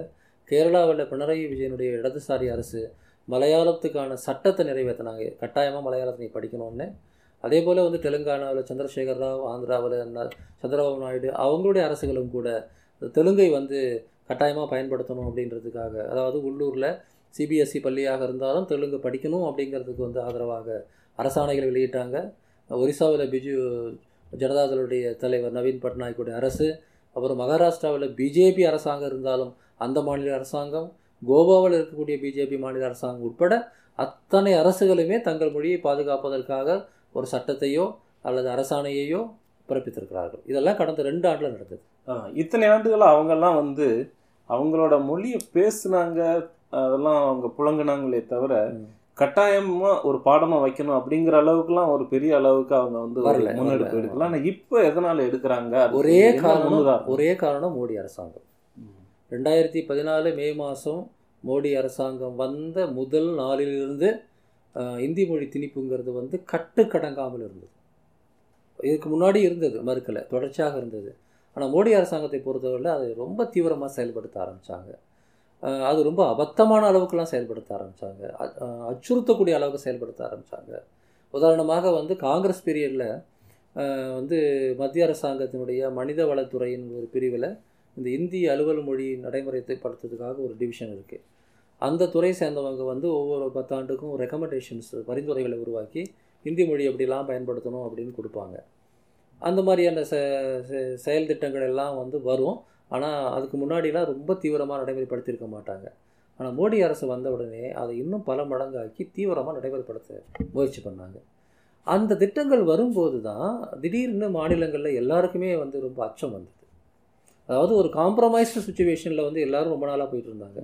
கேரளாவில் பினராயி விஜயனுடைய இடதுசாரி அரசு மலையாளத்துக்கான சட்டத்தை நிறைவேற்றினாங்க. கட்டாயமாக மலையாளத்தை நீ படிக்கணும்னு. அதே போல் வந்து தெலுங்கானாவில் சந்திரசேகர் ராவ் ஆந்திராவில் சந்திரபாபு நாயுடு அவங்களுடைய அரசுகளும் கூட தெலுங்கை வந்து கட்டாயமாக பயன்படுத்தணும் அப்படின்றதுக்காக அதாவது உள்ளூரில் சிபிஎஸ்சி பள்ளியாக இருந்தாலும் தெலுங்கு படிக்கணும் அப்படிங்கிறதுக்கு வந்து ஆதரவாக அரசாணைகளை வெளியிட்டாங்க. ஒரிசாவில் பிஜு ஜனதாதளுடைய தலைவர் நவீன் பட்நாயக்குடைய அரசு அப்புறம் மகாராஷ்டிராவில் பிஜேபி அரசாங்கம் இருந்தாலும் அந்த மாநில அரசாங்கம் கோவாவில் இருக்கக்கூடிய பிஜேபி மாநில அரசாங்கம் உட்பட அத்தனை அரசுகளுமே தங்கள் மொழியை பாதுகாப்பதற்காக ஒரு சட்டத்தையோ அல்லது அரசாணையையோ பிறப்பித்திருக்கிறார்கள். இதெல்லாம் கடந்த ரெண்டு ஆண்டில் நடந்தது. இத்தனை ஆண்டுகள் அவங்கெல்லாம் வந்து அவங்களோட மொழியை பேசுனாங்க அதெல்லாம் அவங்க புழங்குனாங்களே தவிர ம். கட்டாயமா ஒரு பாடமா வைக்கணும் அப்படிங்கிற அளவுக்குலாம் ஒரு பெரிய அளவுக்கு அவங்க வந்து முன்னெடுப்பு. எடுக்கலாம் ஆனா இப்போ எதனால எடுக்கிறாங்க ஒரே காரணம்? ஒரே காரணம் மோடி அரசாங்கம். ரெண்டாயிரத்தி பதினாலு மே மாதம் மோடி அரசாங்கம் வந்த முதல் நாளிலிருந்து இந்தி மொழி திணிப்புங்கிறது வந்து கட்டுக்கடங்காமல் இருந்தது இதுக்கு முன்னாடி இருந்தது மறுக்கலை தொடர்ச்சியாக இருந்தது ஆனால் மோடி அரசாங்கத்தை பொறுத்தவரையில் அதை ரொம்ப தீவிரமாக செயல்படுத்த ஆரம்பித்தாங்க அது ரொம்ப அபத்தமான அளவுக்குலாம் செயல்படுத்த ஆரம்பித்தாங்க அச்சுறுத்தக்கூடிய அளவுக்கு செயல்படுத்த ஆரம்பித்தாங்க உதாரணமாக வந்து காங்கிரஸ் பீரியடில் வந்து மத்திய அரசாங்கத்தினுடைய மனித வளத்துறையின் ஒரு பிரிவில் இந்த இந்தி அலுவல் மொழி நடைமுறைப்படுத்துறதுக்காக ஒரு டிவிஷன் இருக்குது அந்த துறை சேர்ந்தவங்க வந்து ஒவ்வொரு பத்தாண்டுக்கும் ரெக்கமெண்டேஷன்ஸ் பரிந்துரைகளை உருவாக்கி இந்தி மொழி எப்படிலாம் பயன்படுத்தணும் அப்படின்னு கொடுப்பாங்க. அந்த மாதிரியான செ- செயல் திட்டங்கள் எல்லாம் வந்து வரும். ஆனால் அதுக்கு முன்னாடிலாம் ரொம்ப தீவிரமாக நடைமுறைப்படுத்தியிருக்க மாட்டாங்க. ஆனால் மோடி அரசு வந்த உடனே அதை இன்னும் பல மடங்காக்கி தீவிரமாக நடைமுறைப்படுத்த முயற்சி பண்ணாங்க. அந்த திட்டங்கள் வரும்போது தான் திடீர்னு மாநிலங்களில் எல்லாருக்குமே வந்து ரொம்ப அச்சம் வந்தது. அதாவது ஒரு காம்ப்ரமைஸ்டு சுச்சுவேஷனில் வந்து எல்லாரும் ரொம்ப நாளாக போயிட்டு இருந்தாங்க.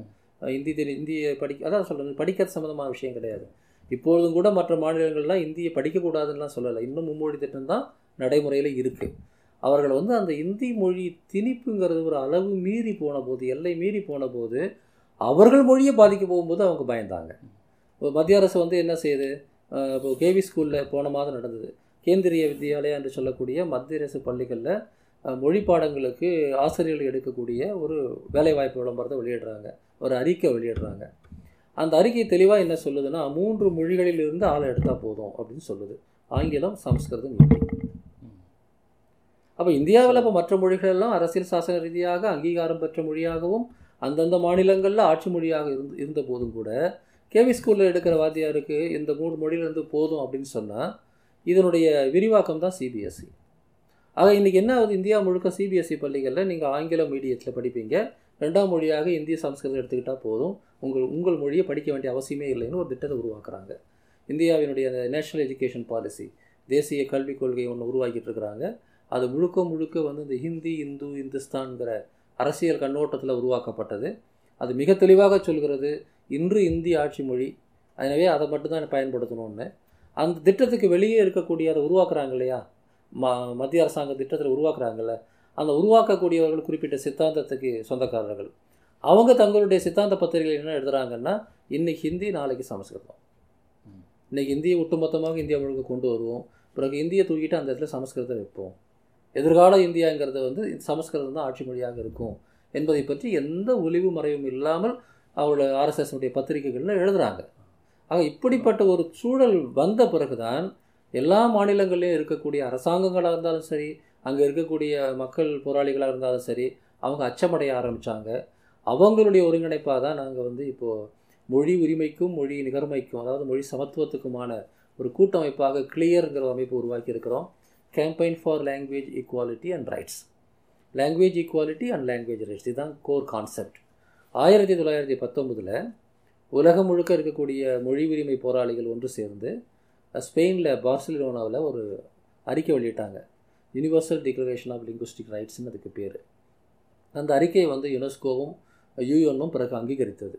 இந்தி தெரி இந்திய படிக்க அதான் சொல்கிறது படிக்கிறது சம்மந்தமான விஷயம் கிடையாது. இப்பொழுதும் கூட மற்ற மாநிலங்கள்லாம் இந்தியை படிக்கக்கூடாதுன்னுலாம் சொல்லலை. இன்னும் மும்மொழி திட்டம் தான் நடைமுறையில் இருக்குது அவர்கள் வந்து அந்த இந்தி மொழி திணிப்புங்கிறது ஒரு அளவு மீறி போன போது எல்லை மீறி போன போது அவர்கள் மொழியை பாதிக்க போகும்போது அவங்க பயந்தாங்க. இப்போ மத்திய அரசு வந்து என்ன செய்யுது இப்போ கேவி ஸ்கூலில் போன மாதம் நடந்தது. கேந்திரிய வித்யாலயா என்று சொல்லக்கூடிய மத்திய அரசு பள்ளிகளில் மொழி பாடங்களுக்கு ஆசிரியர்கள் எடுக்கக்கூடிய ஒரு வேலைவாய்ப்பு விளம்பரத்தை வெளியிடுறாங்க. ஒரு அறிக்கை வெளியிடுறாங்க. அந்த அறிக்கை தெளிவாக என்ன சொல்லுதுன்னா மூன்று மொழிகளில் இருந்து ஆளை எடுத்தால் போதும் அப்படின்னு சொல்லுது. ஆங்கிலம் சமஸ்கிருதம் ஹிந்தி அப்போ இந்தியாவில் இப்போ மற்ற மொழிகள் எல்லாம் அரசியல் சாசன ரீதியாக அங்கீகாரம் பெற்ற மொழியாகவும் அந்தந்த மாநிலங்களில் ஆட்சி மொழியாக இருந்து இருந்த போதும் கூட கேவி ஸ்கூலில் எடுக்கிற வாத்தியாருக்கு இந்த மூணு மொழியிலேருந்து போதும் அப்படின்னு சொன்னால் இதனுடைய விரிவாக்கம் தான் சிபிஎஸ்சி ஆக இன்றைக்கி என்ன ஆகுது? இந்தியா முழுக்க சிபிஎஸ்சி பள்ளிகளில் நீங்கள் ஆங்கில மீடியத்தில் படிப்பீங்க. ரெண்டாம் மொழியாக இந்திய சமஸ்கிருதம் எடுத்துக்கிட்டால் போதும். உங்கள் உங்கள் மொழியை படிக்க வேண்டிய அவசியமே இல்லைன்னு ஒரு திட்டத்தை உருவாக்குறாங்க. இந்தியாவினுடைய நேஷனல் எஜுகேஷன் பாலிசி தேசிய கல்விக் கொள்கை ஒன்று உருவாக்கிட்டு இருக்கிறாங்க. அது முழுக்க முழுக்க வந்து இந்த ஹிந்தி இந்து இந்துஸ்தான்கிற அரசியல் கண்ணோட்டத்தில் உருவாக்கப்பட்டது. அது மிக தெளிவாக சொல்கிறது இன்று இந்தி ஆட்சி மொழி. எனவே அதை மட்டும்தான் பயன்படுத்தணும்னு அந்த திட்டத்துக்கு வெளியே இருக்கக்கூடிய அதை உருவாக்குறாங்க இல்லையா? ம மத்திய அரசாங்க திட்டத்தில் உருவாக்குறாங்கல்ல. அந்த உருவாக்கக்கூடியவர்கள் குறிப்பிட்ட சித்தாந்தத்துக்கு சொந்தக்காரர்கள். அவங்க தங்களுடைய சித்தாந்த பத்திரிகைகள் என்ன எழுதுறாங்கன்னா இன்னைக்கு ஹிந்தி நாளைக்கு சமஸ்கிருதம். இன்னைக்கு இந்தியை ஒட்டுமொத்தமாக இந்தியா முழுக்க கொண்டு வருவோம். பிறகு இந்தியை தூக்கிட்டு அந்த இடத்துல சமஸ்கிருதம் வைப்போம். எதிர்கால இந்தியாங்கிறது வந்து சமஸ்கிருதம் தான் ஆட்சி மொழியாக இருக்கும் என்பதை பற்றி எந்த ஒளிவு மறைவும் இல்லாமல் அவரோட ஆர்எஸ்எஸ்னுடைய பத்திரிகைகளில் எழுதுகிறாங்க ஆக இப்படிப்பட்ட ஒரு சூழல் வந்த பிறகுதான் எல்லா மாநிலங்கள்லேயும் இருக்கக்கூடிய அரசாங்கங்களாக இருந்தாலும் சரி அங்கே இருக்கக்கூடிய மக்கள் போராளிகளாக இருந்தாலும் சரி அவங்க அச்சமடைய ஆரம்பித்தாங்க அவங்களுடைய ஒருங்கிணைப்பாக தான் நாங்கள் வந்து இப்போது மொழி உரிமைக்கும் மொழி நிகர்மைக்கும் அதாவது மொழி சமத்துவத்துக்குமான ஒரு கூட்டமைப்பாக கிளியருங்கிற அமைப்பு உருவாக்கி இருக்கிறோம். Campaign for language equality and rights language equality and language rights இதுதான் கோர் கான்செப்ட் ஆயிரத்தி தொள்ளாயிரத்தி பத்தொம்பதில் உலகம் முழுக்க இருக்கக்கூடிய மொழி உரிமை போராளிகள் ஒன்று சேர்ந்து ஸ்பெயினில் பார்சிலோனாவில் ஒரு அறிக்கை வெளியிட்டாங்க. யுனிவர்சல் டிக்ளரேஷன் ஆஃப் லிங்குஸ்டிக் ரைட்ஸ்னு அதுக்கு பேர். அந்த அறிக்கையை வந்து யுனெஸ்கோவும் யூஎன்னும் பிறகு அங்கீகரித்தது.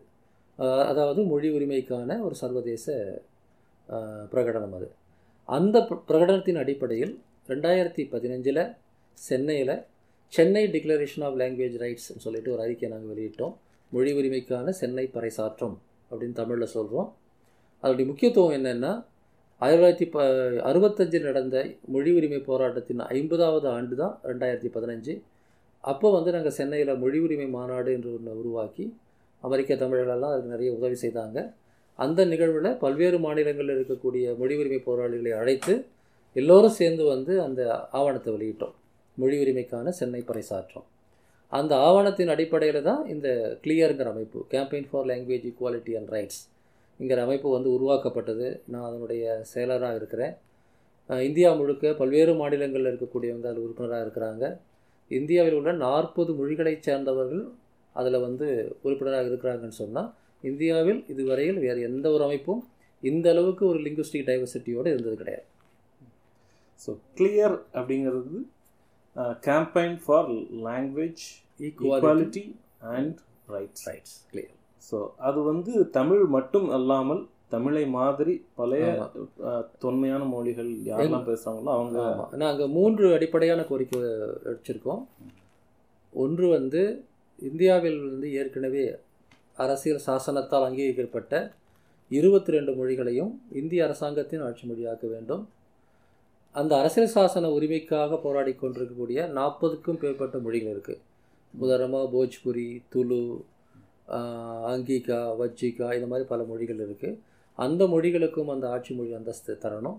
அதாவது மொழி உரிமைக்கான ஒரு சர்வதேச பிரகடனம் அது. அந்த பிரகடனத்தின் அடிப்படையில் ரெண்டாயிரத்தி பதினஞ்சில் சென்னையில் சென்னை டிக்ளரேஷன் ஆஃப் லாங்குவேஜ் ரைட்ஸ்னு சொல்லிட்டு ஒரு அறிக்கையை நாங்கள் வெளியிட்டோம். மொழி உரிமைக்கான சென்னை பறைசாற்றம் அப்படின்னு தமிழில் சொல்கிறோம் அதனுடைய முக்கியத்துவம் என்னென்னா ஆயிரத்தி தொள்ளாயிரத்தி ப அறுபத்தஞ்சில் நடந்த மொழி உரிமை போராட்டத்தின் ஐம்பதாவது ஆண்டு தான் ரெண்டாயிரத்தி பதினஞ்சு. அப்போ வந்து நாங்கள் சென்னையில் மொழி உரிமை மாநாடு என்று ஒன்று உருவாக்கி அமெரிக்க தமிழர்களெல்லாம் அதுக்கு நிறைய உதவி செய்தாங்க. அந்த நிகழ்வில் பல்வேறு மாநிலங்களில் இருக்கக்கூடிய மொழி உரிமை போராளிகளை அழைத்து எல்லோரும் சேர்ந்து வந்து அந்த ஆவணத்தை வெளியிட்டோம். மொழி உரிமைக்கான சென்னை பறைசாற்றோம் அந்த ஆவணத்தின் அடிப்படையில் தான் இந்த கிளியருங்கிற அமைப்பு campaign for language equality and rights இங்கிற அமைப்பு வந்து உருவாக்கப்பட்டது. நான் அதனுடைய செயலராக இருக்கிறேன். இந்தியா முழுக்க பல்வேறு மாநிலங்களில் இருக்கக்கூடியவங்க அதில் உறுப்பினராக இருக்கிறாங்க. இந்தியாவில் உள்ள நாற்பது மொழிகளைச் சேர்ந்தவர்கள் அதில் வந்து உறுப்பினராக இருக்கிறாங்கன்னு சொன்னால் இந்தியாவில் இதுவரையில் வேறு எந்த ஒரு அமைப்பும் இந்த அளவுக்கு ஒரு லிங்குஸ்டிக் டைவர்சிட்டியோடு இருந்தது கிடையாது. ஸோ கிளியர் அப்படிங்கிறது campaign for language equality and rights rights clear so அது வந்து தமிழ் மட்டும் அல்லாமல் தமிழை மாதிரி பழைய தொன்மையான மொழிகள் யாரெல்லாம் பேசுகிறாங்களோ அவங்க நாங்கள் மூன்று அடிப்படையான கோரிக்கை வச்சுருக்கோம். ஒன்று வந்து இந்தியாவில் வந்து ஏற்கனவே அரசியல் சாசனத்தால் அங்கீகரிக்கப்பட்ட இருபத்தி ரெண்டு மொழிகளையும் இந்திய அரசாங்கத்தின் ஆட்சி மொழியாக்க வேண்டும். அந்த அரசியல் சாசன உரிமைக்காக போராடி கொண்டிருக்கக்கூடிய நாற்பதுக்கும் மேற்பட்ட மொழிகள் இருக்குது உதாரணமாக போஜ்புரி துளு அங்கிகா அங்கீகா வஜ்ஜிகா இந்த மாதிரி பல மொழிகள் இருக்குது அந்த மொழிகளுக்கும் அந்த ஆட்சி மொழி அந்தஸ்து தரணும்.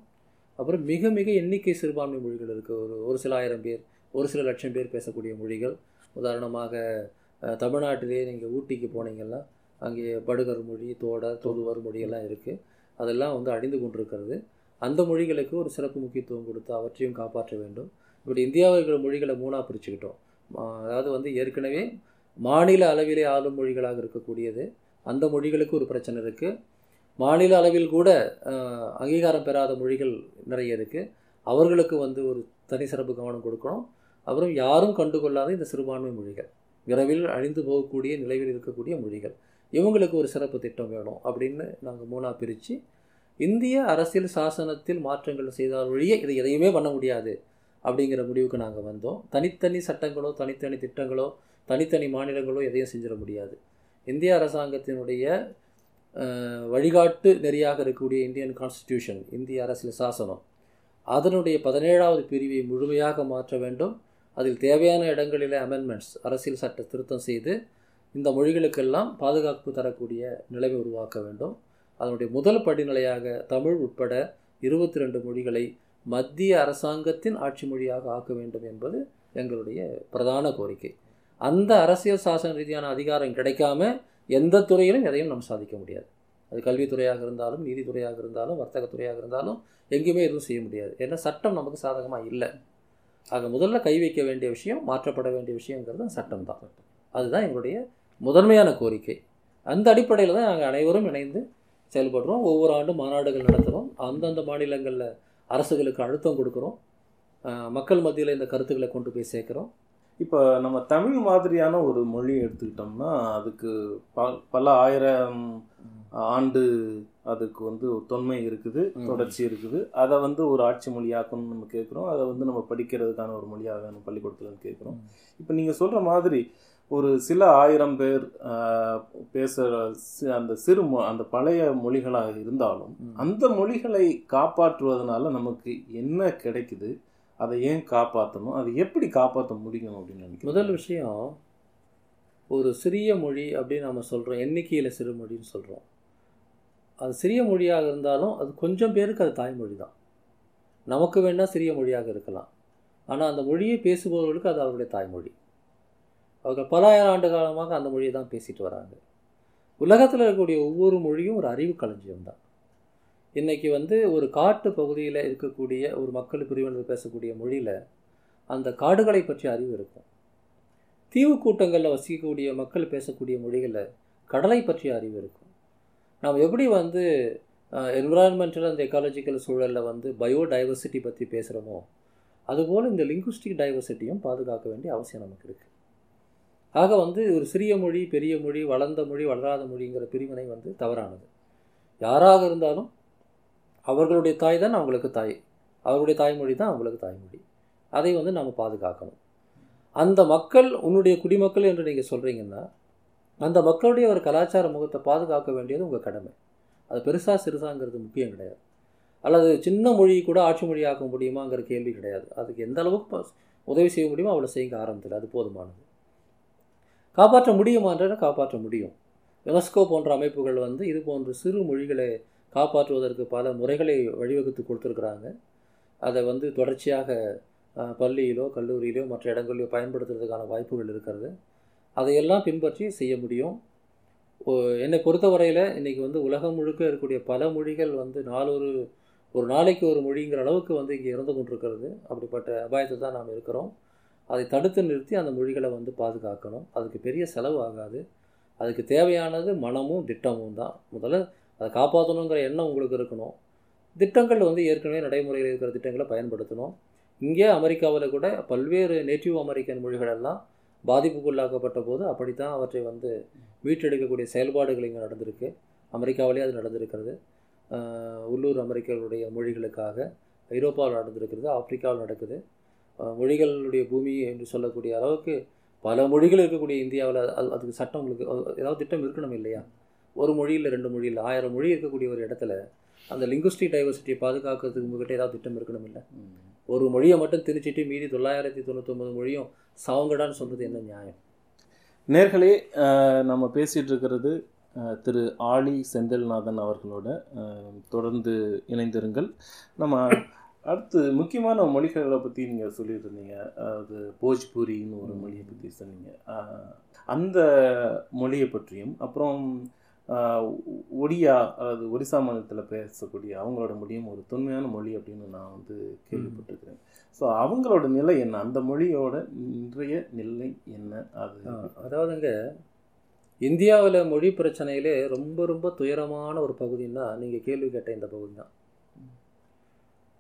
அப்புறம் மிக மிக எண்ணிக்கை சிறுபான்மை மொழிகள் இருக்குது ஒரு ஒரு சில ஆயிரம் பேர் ஒரு சில லட்சம் பேர் பேசக்கூடிய மொழிகள். உதாரணமாக தமிழ்நாட்டிலே நீங்கள் ஊட்டிக்கு போனீங்கன்னா அங்கே படுகர் மொழி தோடர் தொழுவர் மொழியெல்லாம் இருக்குது அதெல்லாம் வந்து அழிந்து கொண்டிருக்கிறது. அந்த மொழிகளுக்கு ஒரு சிறப்பு முக்கியத்துவம் கொடுத்து அவற்றையும் காப்பாற்ற வேண்டும். இப்படி இந்தியாவில் இருக்கிற மொழிகளை மூணாக பிரிச்சுக்கிட்டோம். அதாவது வந்து ஏற்கனவே மாநில அளவிலே ஆளும் மொழிகளாக இருக்கக்கூடியது. அந்த மொழிகளுக்கு ஒரு பிரச்சனை இருக்குது மாநில அளவில் கூட அங்கீகாரம் பெறாத மொழிகள் நிறைய இருக்குது அவர்களுக்கு வந்து ஒரு தனி சிறப்பு கவனம் கொடுக்கணும். அப்புறம் யாரும் கண்டுகொள்ளாத இந்த சிறுபான்மை மொழிகள். விரைவில் அழிந்து போகக்கூடிய நிலையில் இருக்கக்கூடிய மொழிகள். இவங்களுக்கு ஒரு சிறப்பு திட்டம் வேணும் அப்படின்னு நாங்கள் மூணாக பிரித்து இந்திய அரசியல் சாசனத்தில் மாற்றங்கள் செய்தால் ஒழிய இதை எதையுமே பண்ண முடியாது அப்படிங்கிற முடிவுக்கு நாங்கள் வந்தோம். தனித்தனி சட்டங்களோ தனித்தனி திட்டங்களோ தனித்தனி மாநிலங்களோ எதையும் செஞ்சிட முடியாது. இந்திய அரசாங்கத்தினுடைய வழிகாட்டு நெறியாக இருக்கக்கூடிய இந்தியன் கான்ஸ்டிடியூஷன் இந்திய அரசியல் சாசனம் அதனுடைய பதினேழாவது பிரிவை முழுமையாக மாற்ற வேண்டும். அதில் தேவையான இடங்களிலே அமெண்ட்மெண்ட்ஸ் அரசியல் சட்ட திருத்தம் செய்து இந்த மொழிகளுக்கெல்லாம் பாதுகாப்பு தரக்கூடிய நிலைமை உருவாக்க வேண்டும். அதனுடைய முதல் படிநிலையாக தமிழ் உட்பட இருபத்தி ரெண்டு மொழிகளை மத்திய அரசாங்கத்தின் ஆட்சி மொழியாக ஆக்க வேண்டும் என்பது எங்களுடைய பிரதான கோரிக்கை. அந்த அரசியல் சாசன ரீதியான அதிகாரம் கிடைக்காம எந்த துறையிலும் எதையும் நம்ம சாதிக்க முடியாது. அது கல்வித்துறையாக இருந்தாலும் நீதித்துறையாக இருந்தாலும் வர்த்தகத்துறையாக இருந்தாலும் எங்கேயுமே எதுவும் செய்ய முடியாது. ஏன்னா சட்டம் நமக்கு சாதகமாக இல்லை. ஆக முதல்ல கை வைக்க வேண்டிய விஷயம் மாற்றப்பட வேண்டிய விஷயங்கிறது சட்டம் தான். அதுதான் எங்களுடைய முதன்மையான கோரிக்கை. அந்த அடிப்படையில் தான் நாங்கள் அனைவரும் இணைந்து செயல்படுறோம். ஒவ்வொரு ஆண்டும் மாநாடுகள் நடத்துகிறோம் அந்தந்த மாநிலங்களில் அரசுகளுக்கு அழுத்தம் கொடுக்குறோம். மக்கள் மத்தியில் இந்த கருத்துக்களை கொண்டு போய் சேர்க்குறோம். இப்போ நம்ம தமிழ் மாதிரியான ஒரு மொழி எடுத்துக்கிட்டோம்னா அதுக்கு ப பல ஆயிரம் ஆண்டு அதுக்கு வந்து ஒரு தொன்மை இருக்குது. தொடர்ச்சி இருக்குது. அதை வந்து ஒரு ஆட்சி மொழியாக்கணும்னு நம்ம கேட்குறோம். அதை வந்து நம்ம படிக்கிறதுக்கான ஒரு மொழியாக வேணும் பள்ளிக்கூடத்தில் கேட்குறோம். இப்போ நீங்கள் சொல்கிற மாதிரி ஒரு சில ஆயிரம் பேர் பேசுகிற அந்த சிறு மொ அந்த பழைய மொழிகளாக இருந்தாலும். அந்த மொழிகளை காப்பாற்றுவதனால நமக்கு என்ன கிடைக்குது? அதை ஏன் காப்பாற்றணும் அதை எப்படி காப்பாற்ற முடியும் அப்படின்னு நினைக்கிறேன் முதல் விஷயம் ஒரு சிறிய மொழி அப்படின்னு நம்ம சொல்கிறோம் எண்ணிக்கையில் சிறு மொழின்னு சொல்கிறோம் அது சிறிய மொழியாக இருந்தாலும் அது கொஞ்சம் பேருக்கு அது தாய்மொழி தான். நமக்கு வேணால் சிறிய மொழியாக இருக்கலாம். ஆனால் அந்த மொழியை பேசுபவர்களுக்கு அது அவருடைய தாய்மொழி. அவர்கள் பலாயிரம் ஆண்டு காலமாக அந்த மொழியை தான் பேசிட்டு வராங்க. உலகத்தில் இருக்கக்கூடிய ஒவ்வொரு மொழியும் ஒரு அறிவு களஞ்சியம் தான். இன்றைக்கி வந்து ஒரு காட்டு பகுதியில் இருக்கக்கூடிய ஒரு மக்கள் பிரிவினர் பேசக்கூடிய மொழியில் அந்த காடுகளை பற்றிய அறிவு இருக்கும். தீவு கூட்டங்களில் வசிக்கக்கூடிய மக்கள் பேசக்கூடிய மொழிகளில் கடலை பற்றிய அறிவு இருக்கும். நாம் எப்படி வந்து என்விரான்மெண்டல் அந்த எக்காலஜிக்கல் சூழலில் வந்து பயோடைவர்சிட்டி பற்றி பேசுகிறோமோ அதுபோல் இந்த லிங்குஸ்டிக் டைவர்சிட்டியும் பாதுகாக்க வேண்டிய அவசியம் நமக்கு இருக்குது ஆக வந்து ஒரு சிறிய மொழி பெரிய மொழி வளர்ந்த மொழி வளராத மொழிங்கிற பிரிவினை வந்து தவறானது. யாராக இருந்தாலும் அவர்களுடைய தாய் தான் அவங்களுக்கு தாய். அவருடைய தாய்மொழி தான் அவங்களுக்கு தாய்மொழி. அதை வந்து நம்ம பாதுகாக்கணும். அந்த மக்கள் உன்னுடைய குடிமக்கள் என்று நீங்கள் சொல்கிறீங்கன்னா அந்த மக்களுடைய ஒரு கலாச்சார முகத்தை பாதுகாக்க வேண்டியது உங்கள் கடமை. அது பெருசாக சிறுசாங்கிறது முக்கியம் கிடையாது. அல்லது சின்ன மொழி கூட ஆட்சி மொழியாக்க முடியுமாங்கிற கேள்வி கிடையாது. அதுக்கு எந்த அளவுக்கு உதவி செய்ய முடியுமோ அவ்வளோ செய்ய ஆரம்பத்தில் அது போதுமானது. காப்பாற்ற முடியுமான்ற காப்பாற்ற முடியும். யுனெஸ்கோ போன்ற அமைப்புகள் வந்து இது போன்ற சிறு மொழிகளை காப்பாற்றுவதற்கு பல முறைகளை வழிவகுத்து கொடுத்துருக்குறாங்க. அதை வந்து தொடர்ச்சியாக பள்ளியிலோ கல்லூரியிலோ மற்ற இடங்களிலோ பயன்படுத்துறதுக்கான வாய்ப்புகள் இருக்கிறது. அதையெல்லாம் பின்பற்றி செய்ய முடியும். ஓ- என்னை பொறுத்தவரையில் இன்றைக்கி வந்து உலகம் முழுக்க இருக்கக்கூடிய பல மொழிகள் வந்து நாலொரு ஒரு நாளைக்கு ஒரு மொழிங்கிற அளவுக்கு வந்து இங்கே இறந்து கொண்டிருக்கிறது. அப்படிப்பட்ட அபாயத்தை தான் நாம் இருக்கிறோம். அதை தடுத்து நிறுத்தி அந்த மொழிகளை வந்து பாதுகாக்கணும். அதுக்கு பெரிய செலவு ஆகாது. அதுக்கு தேவையானது மனமும் திட்டமும் தான். முதல்ல அதை காப்பாற்றணுங்கிற எண்ணம் உங்களுக்கு இருக்கணும். திட்டங்கள் வந்து ஏற்கனவே நடைமுறையில் இருக்கிற திட்டங்களை பயன்படுத்தணும். இங்கே அமெரிக்காவில் கூட பல்வேறு நேட்டிவ் அமெரிக்கன் மொழிகள் எல்லாம் பாதிப்புக்குள்ளாக்கப்பட்ட போது அப்படித்தான் அவற்றை வந்து மீட்டெடுக்கக்கூடிய செயல்பாடுகள் இங்கே நடந்திருக்கு. அமெரிக்காவிலே அது நடந்திருக்கிறது. உள்ளூர் அமெரிக்கர்களுடைய மொழிகளுக்காக ஐரோப்பாவில் நடந்திருக்கிறது ஆப்பிரிக்காவில் நடக்குது. மொழிகளுடைய பூமி என்று சொல்லக்கூடிய அளவுக்கு பல மொழிகள் இருக்கக்கூடிய இந்தியாவில் அது அதுக்கு சட்டம் உங்களுக்கு ஏதாவது திட்டம் இருக்கணும் இல்லையா? ஒரு மொழியில் ரெண்டு மொழியில் ஆயிரம் மொழி இருக்கக்கூடிய ஒரு இடத்துல அந்த லிங்குஸ்டிக் டைவர்சிட்டியை பாதுகாக்கிறதுக்கு உங்ககிட்ட ஏதாவது திட்டம் இருக்கணும் இல்லை? ஒரு மொழியை மட்டும் திணிச்சிட்டு மீதி தொள்ளாயிரத்தி தொண்ணூற்றொம்பது மொழியும் சவங்கடான்னு சொல்கிறது என்ன நியாயம்? நேர்களே நம்ம பேசிகிட்டு இருக்கிறது திரு ஆலி செந்தில்நாதன் அவர்களோட தொடர்ந்து இணைந்திருங்கள். நம்ம அடுத்து முக்கியமான மொழிகளை பற்றி நீங்கள் சொல்லிட்டு இருந்தீங்க அது போஜ்பூரின்னு ஒரு மொழியை பற்றி சொன்னீங்க. அந்த மொழியை பற்றியும் அப்புறம் ஒடியா அதாவது ஒரிசா மாநிலத்தில் பேசக்கூடிய அவங்களோட மொழியும் ஒரு தொன்மையான மொழி அப்படின்னு நான் வந்து கேள்விப்பட்டிருக்கிறேன். ஸோ அவங்களோட நிலை என்ன? அந்த மொழியோட இன்றைய நிலை என்ன? அது அதாவதுங்க இந்தியாவில் மொழி பிரச்சனையிலே ரொம்ப ரொம்ப துயரமான ஒரு பகுதின்னா நீங்கள் கேள்வி கேட்ட இந்த பகுதி தான்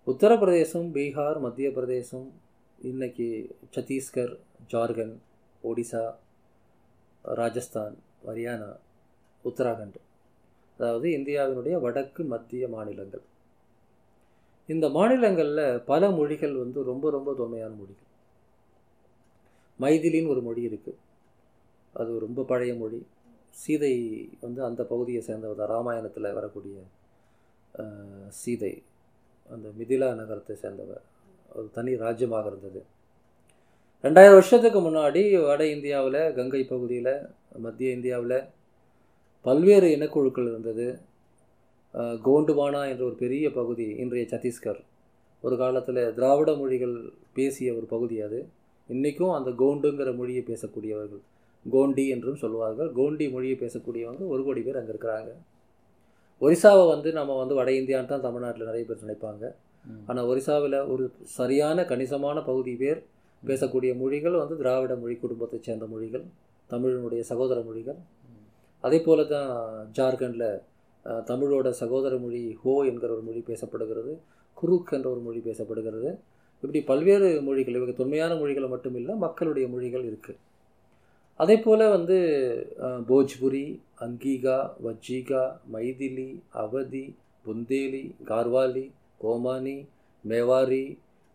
உத்தரப்பிரதேசம் பீகார் மத்திய பிரதேசம் இன்றைக்கி சத்தீஸ்கர் ஜார்க்கண்ட் ஒடிசா ராஜஸ்தான் ஹரியானா உத்தராகண்ட் அதாவது இந்தியாவினுடைய வடக்கு மத்திய மாநிலங்கள். இந்த மாநிலங்களில் பல மொழிகள் வந்து ரொம்ப ரொம்ப தொன்மையான மொழிகள். மைதிலின்னு ஒரு மொழி இருக்குது அது ரொம்ப பழைய மொழி. சீதை வந்து அந்த பகுதியை சேர்ந்தவர் தான். ராமாயணத்தில் வரக்கூடிய சீதை. அந்த மிதிலா நகரத்தை சேர்ந்தவர். ஒரு தனி ராஜ்யமாக இருந்தது. ரெண்டாயிரம் வருஷத்துக்கு முன்னாடி வட இந்தியாவில் கங்கை பகுதியில் மத்திய இந்தியாவில் பல்வேறு இனக்குழுக்கள் இருந்தது. கோண்டுவானா என்ற ஒரு பெரிய பகுதி இன்றைய சத்தீஸ்கர். ஒரு காலத்தில் திராவிட மொழிகள் பேசிய ஒரு பகுதி அது. இன்றைக்கும் அந்த கோண்டுங்கிற மொழியை பேசக்கூடியவர்கள் கோண்டி என்றும் சொல்லுவார்கள். கோண்டி மொழியை பேசக்கூடியவங்க ஒரு கோடி பேர் அங்கே இருக்கிறாங்க. ஒரிசாவை வந்து நம்ம வந்து வட இந்தியான்னு தான் தமிழ்நாட்டில் நிறைய பேர் நினைப்பாங்க. ஆனால் ஒரிசாவில் ஒரு சரியான கணிசமான பகுதி பேர் பேசக்கூடிய மொழிகள் வந்து திராவிட மொழி குடும்பத்தைச் சேர்ந்த மொழிகள் தமிழினுடைய சகோதர மொழிகள். அதே போல தான் ஜார்க்கண்டில் தமிழோட சகோதர மொழி ஹோ என்கிற ஒரு மொழி பேசப்படுகிறது குருக் என்ற ஒரு மொழி பேசப்படுகிறது. இப்படி பல்வேறு மொழிகள் இவங்க தொன்மையான மொழிகள் மட்டும் இல்லை மக்களுடைய மொழிகள் இருக்குது அதே போல் வந்து போஜ்புரி அங்கீகா வஜ்ஜிகா மைதிலி அவதி புந்தேலி கார்வாலி கோமானி மேவாரி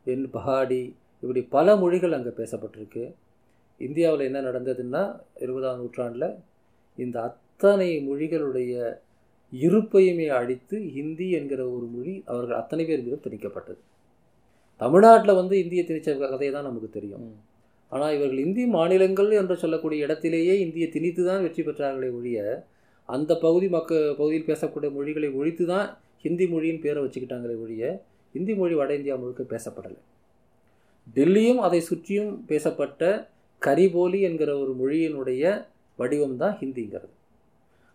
என் பஹாடி இப்படி பல மொழிகள் அங்கே பேசப்பட்டிருக்கு. இந்தியாவில் என்ன நடந்ததுன்னா இருபதாம் நூற்றாண்டில் இந்த அத்தனை மொழிகளுடைய இருப்பையுமே அழித்து ஹிந்தி என்கிற ஒரு மொழி அவர்கள் அத்தனை பேர் மீதும் திணிக்கப்பட்டது. தமிழ்நாட்டில் வந்து இந்திய திணிச்ச கதையை தான் நமக்கு தெரியும். ஆனால் இவர்கள் இந்திய மாநிலங்கள் என்று சொல்லக்கூடிய இடத்திலேயே இந்தியை திணித்து தான் வெற்றி பெற்றார்களே ஒழிய அந்த பகுதி மக்க பகுதியில் பேசக்கூடிய மொழிகளை ஒழித்து தான் ஹிந்தி மொழியின் பேரை வச்சுக்கிட்டாங்களே ஒழிய இந்தி மொழி வட இந்தியா முழுக்க பேசப்படலை. டெல்லியும் அதை சுற்றியும் பேசப்பட்ட கரிபோலி என்கிற ஒரு மொழியினுடைய வடிவம் தான் ஹிந்திங்கிறது.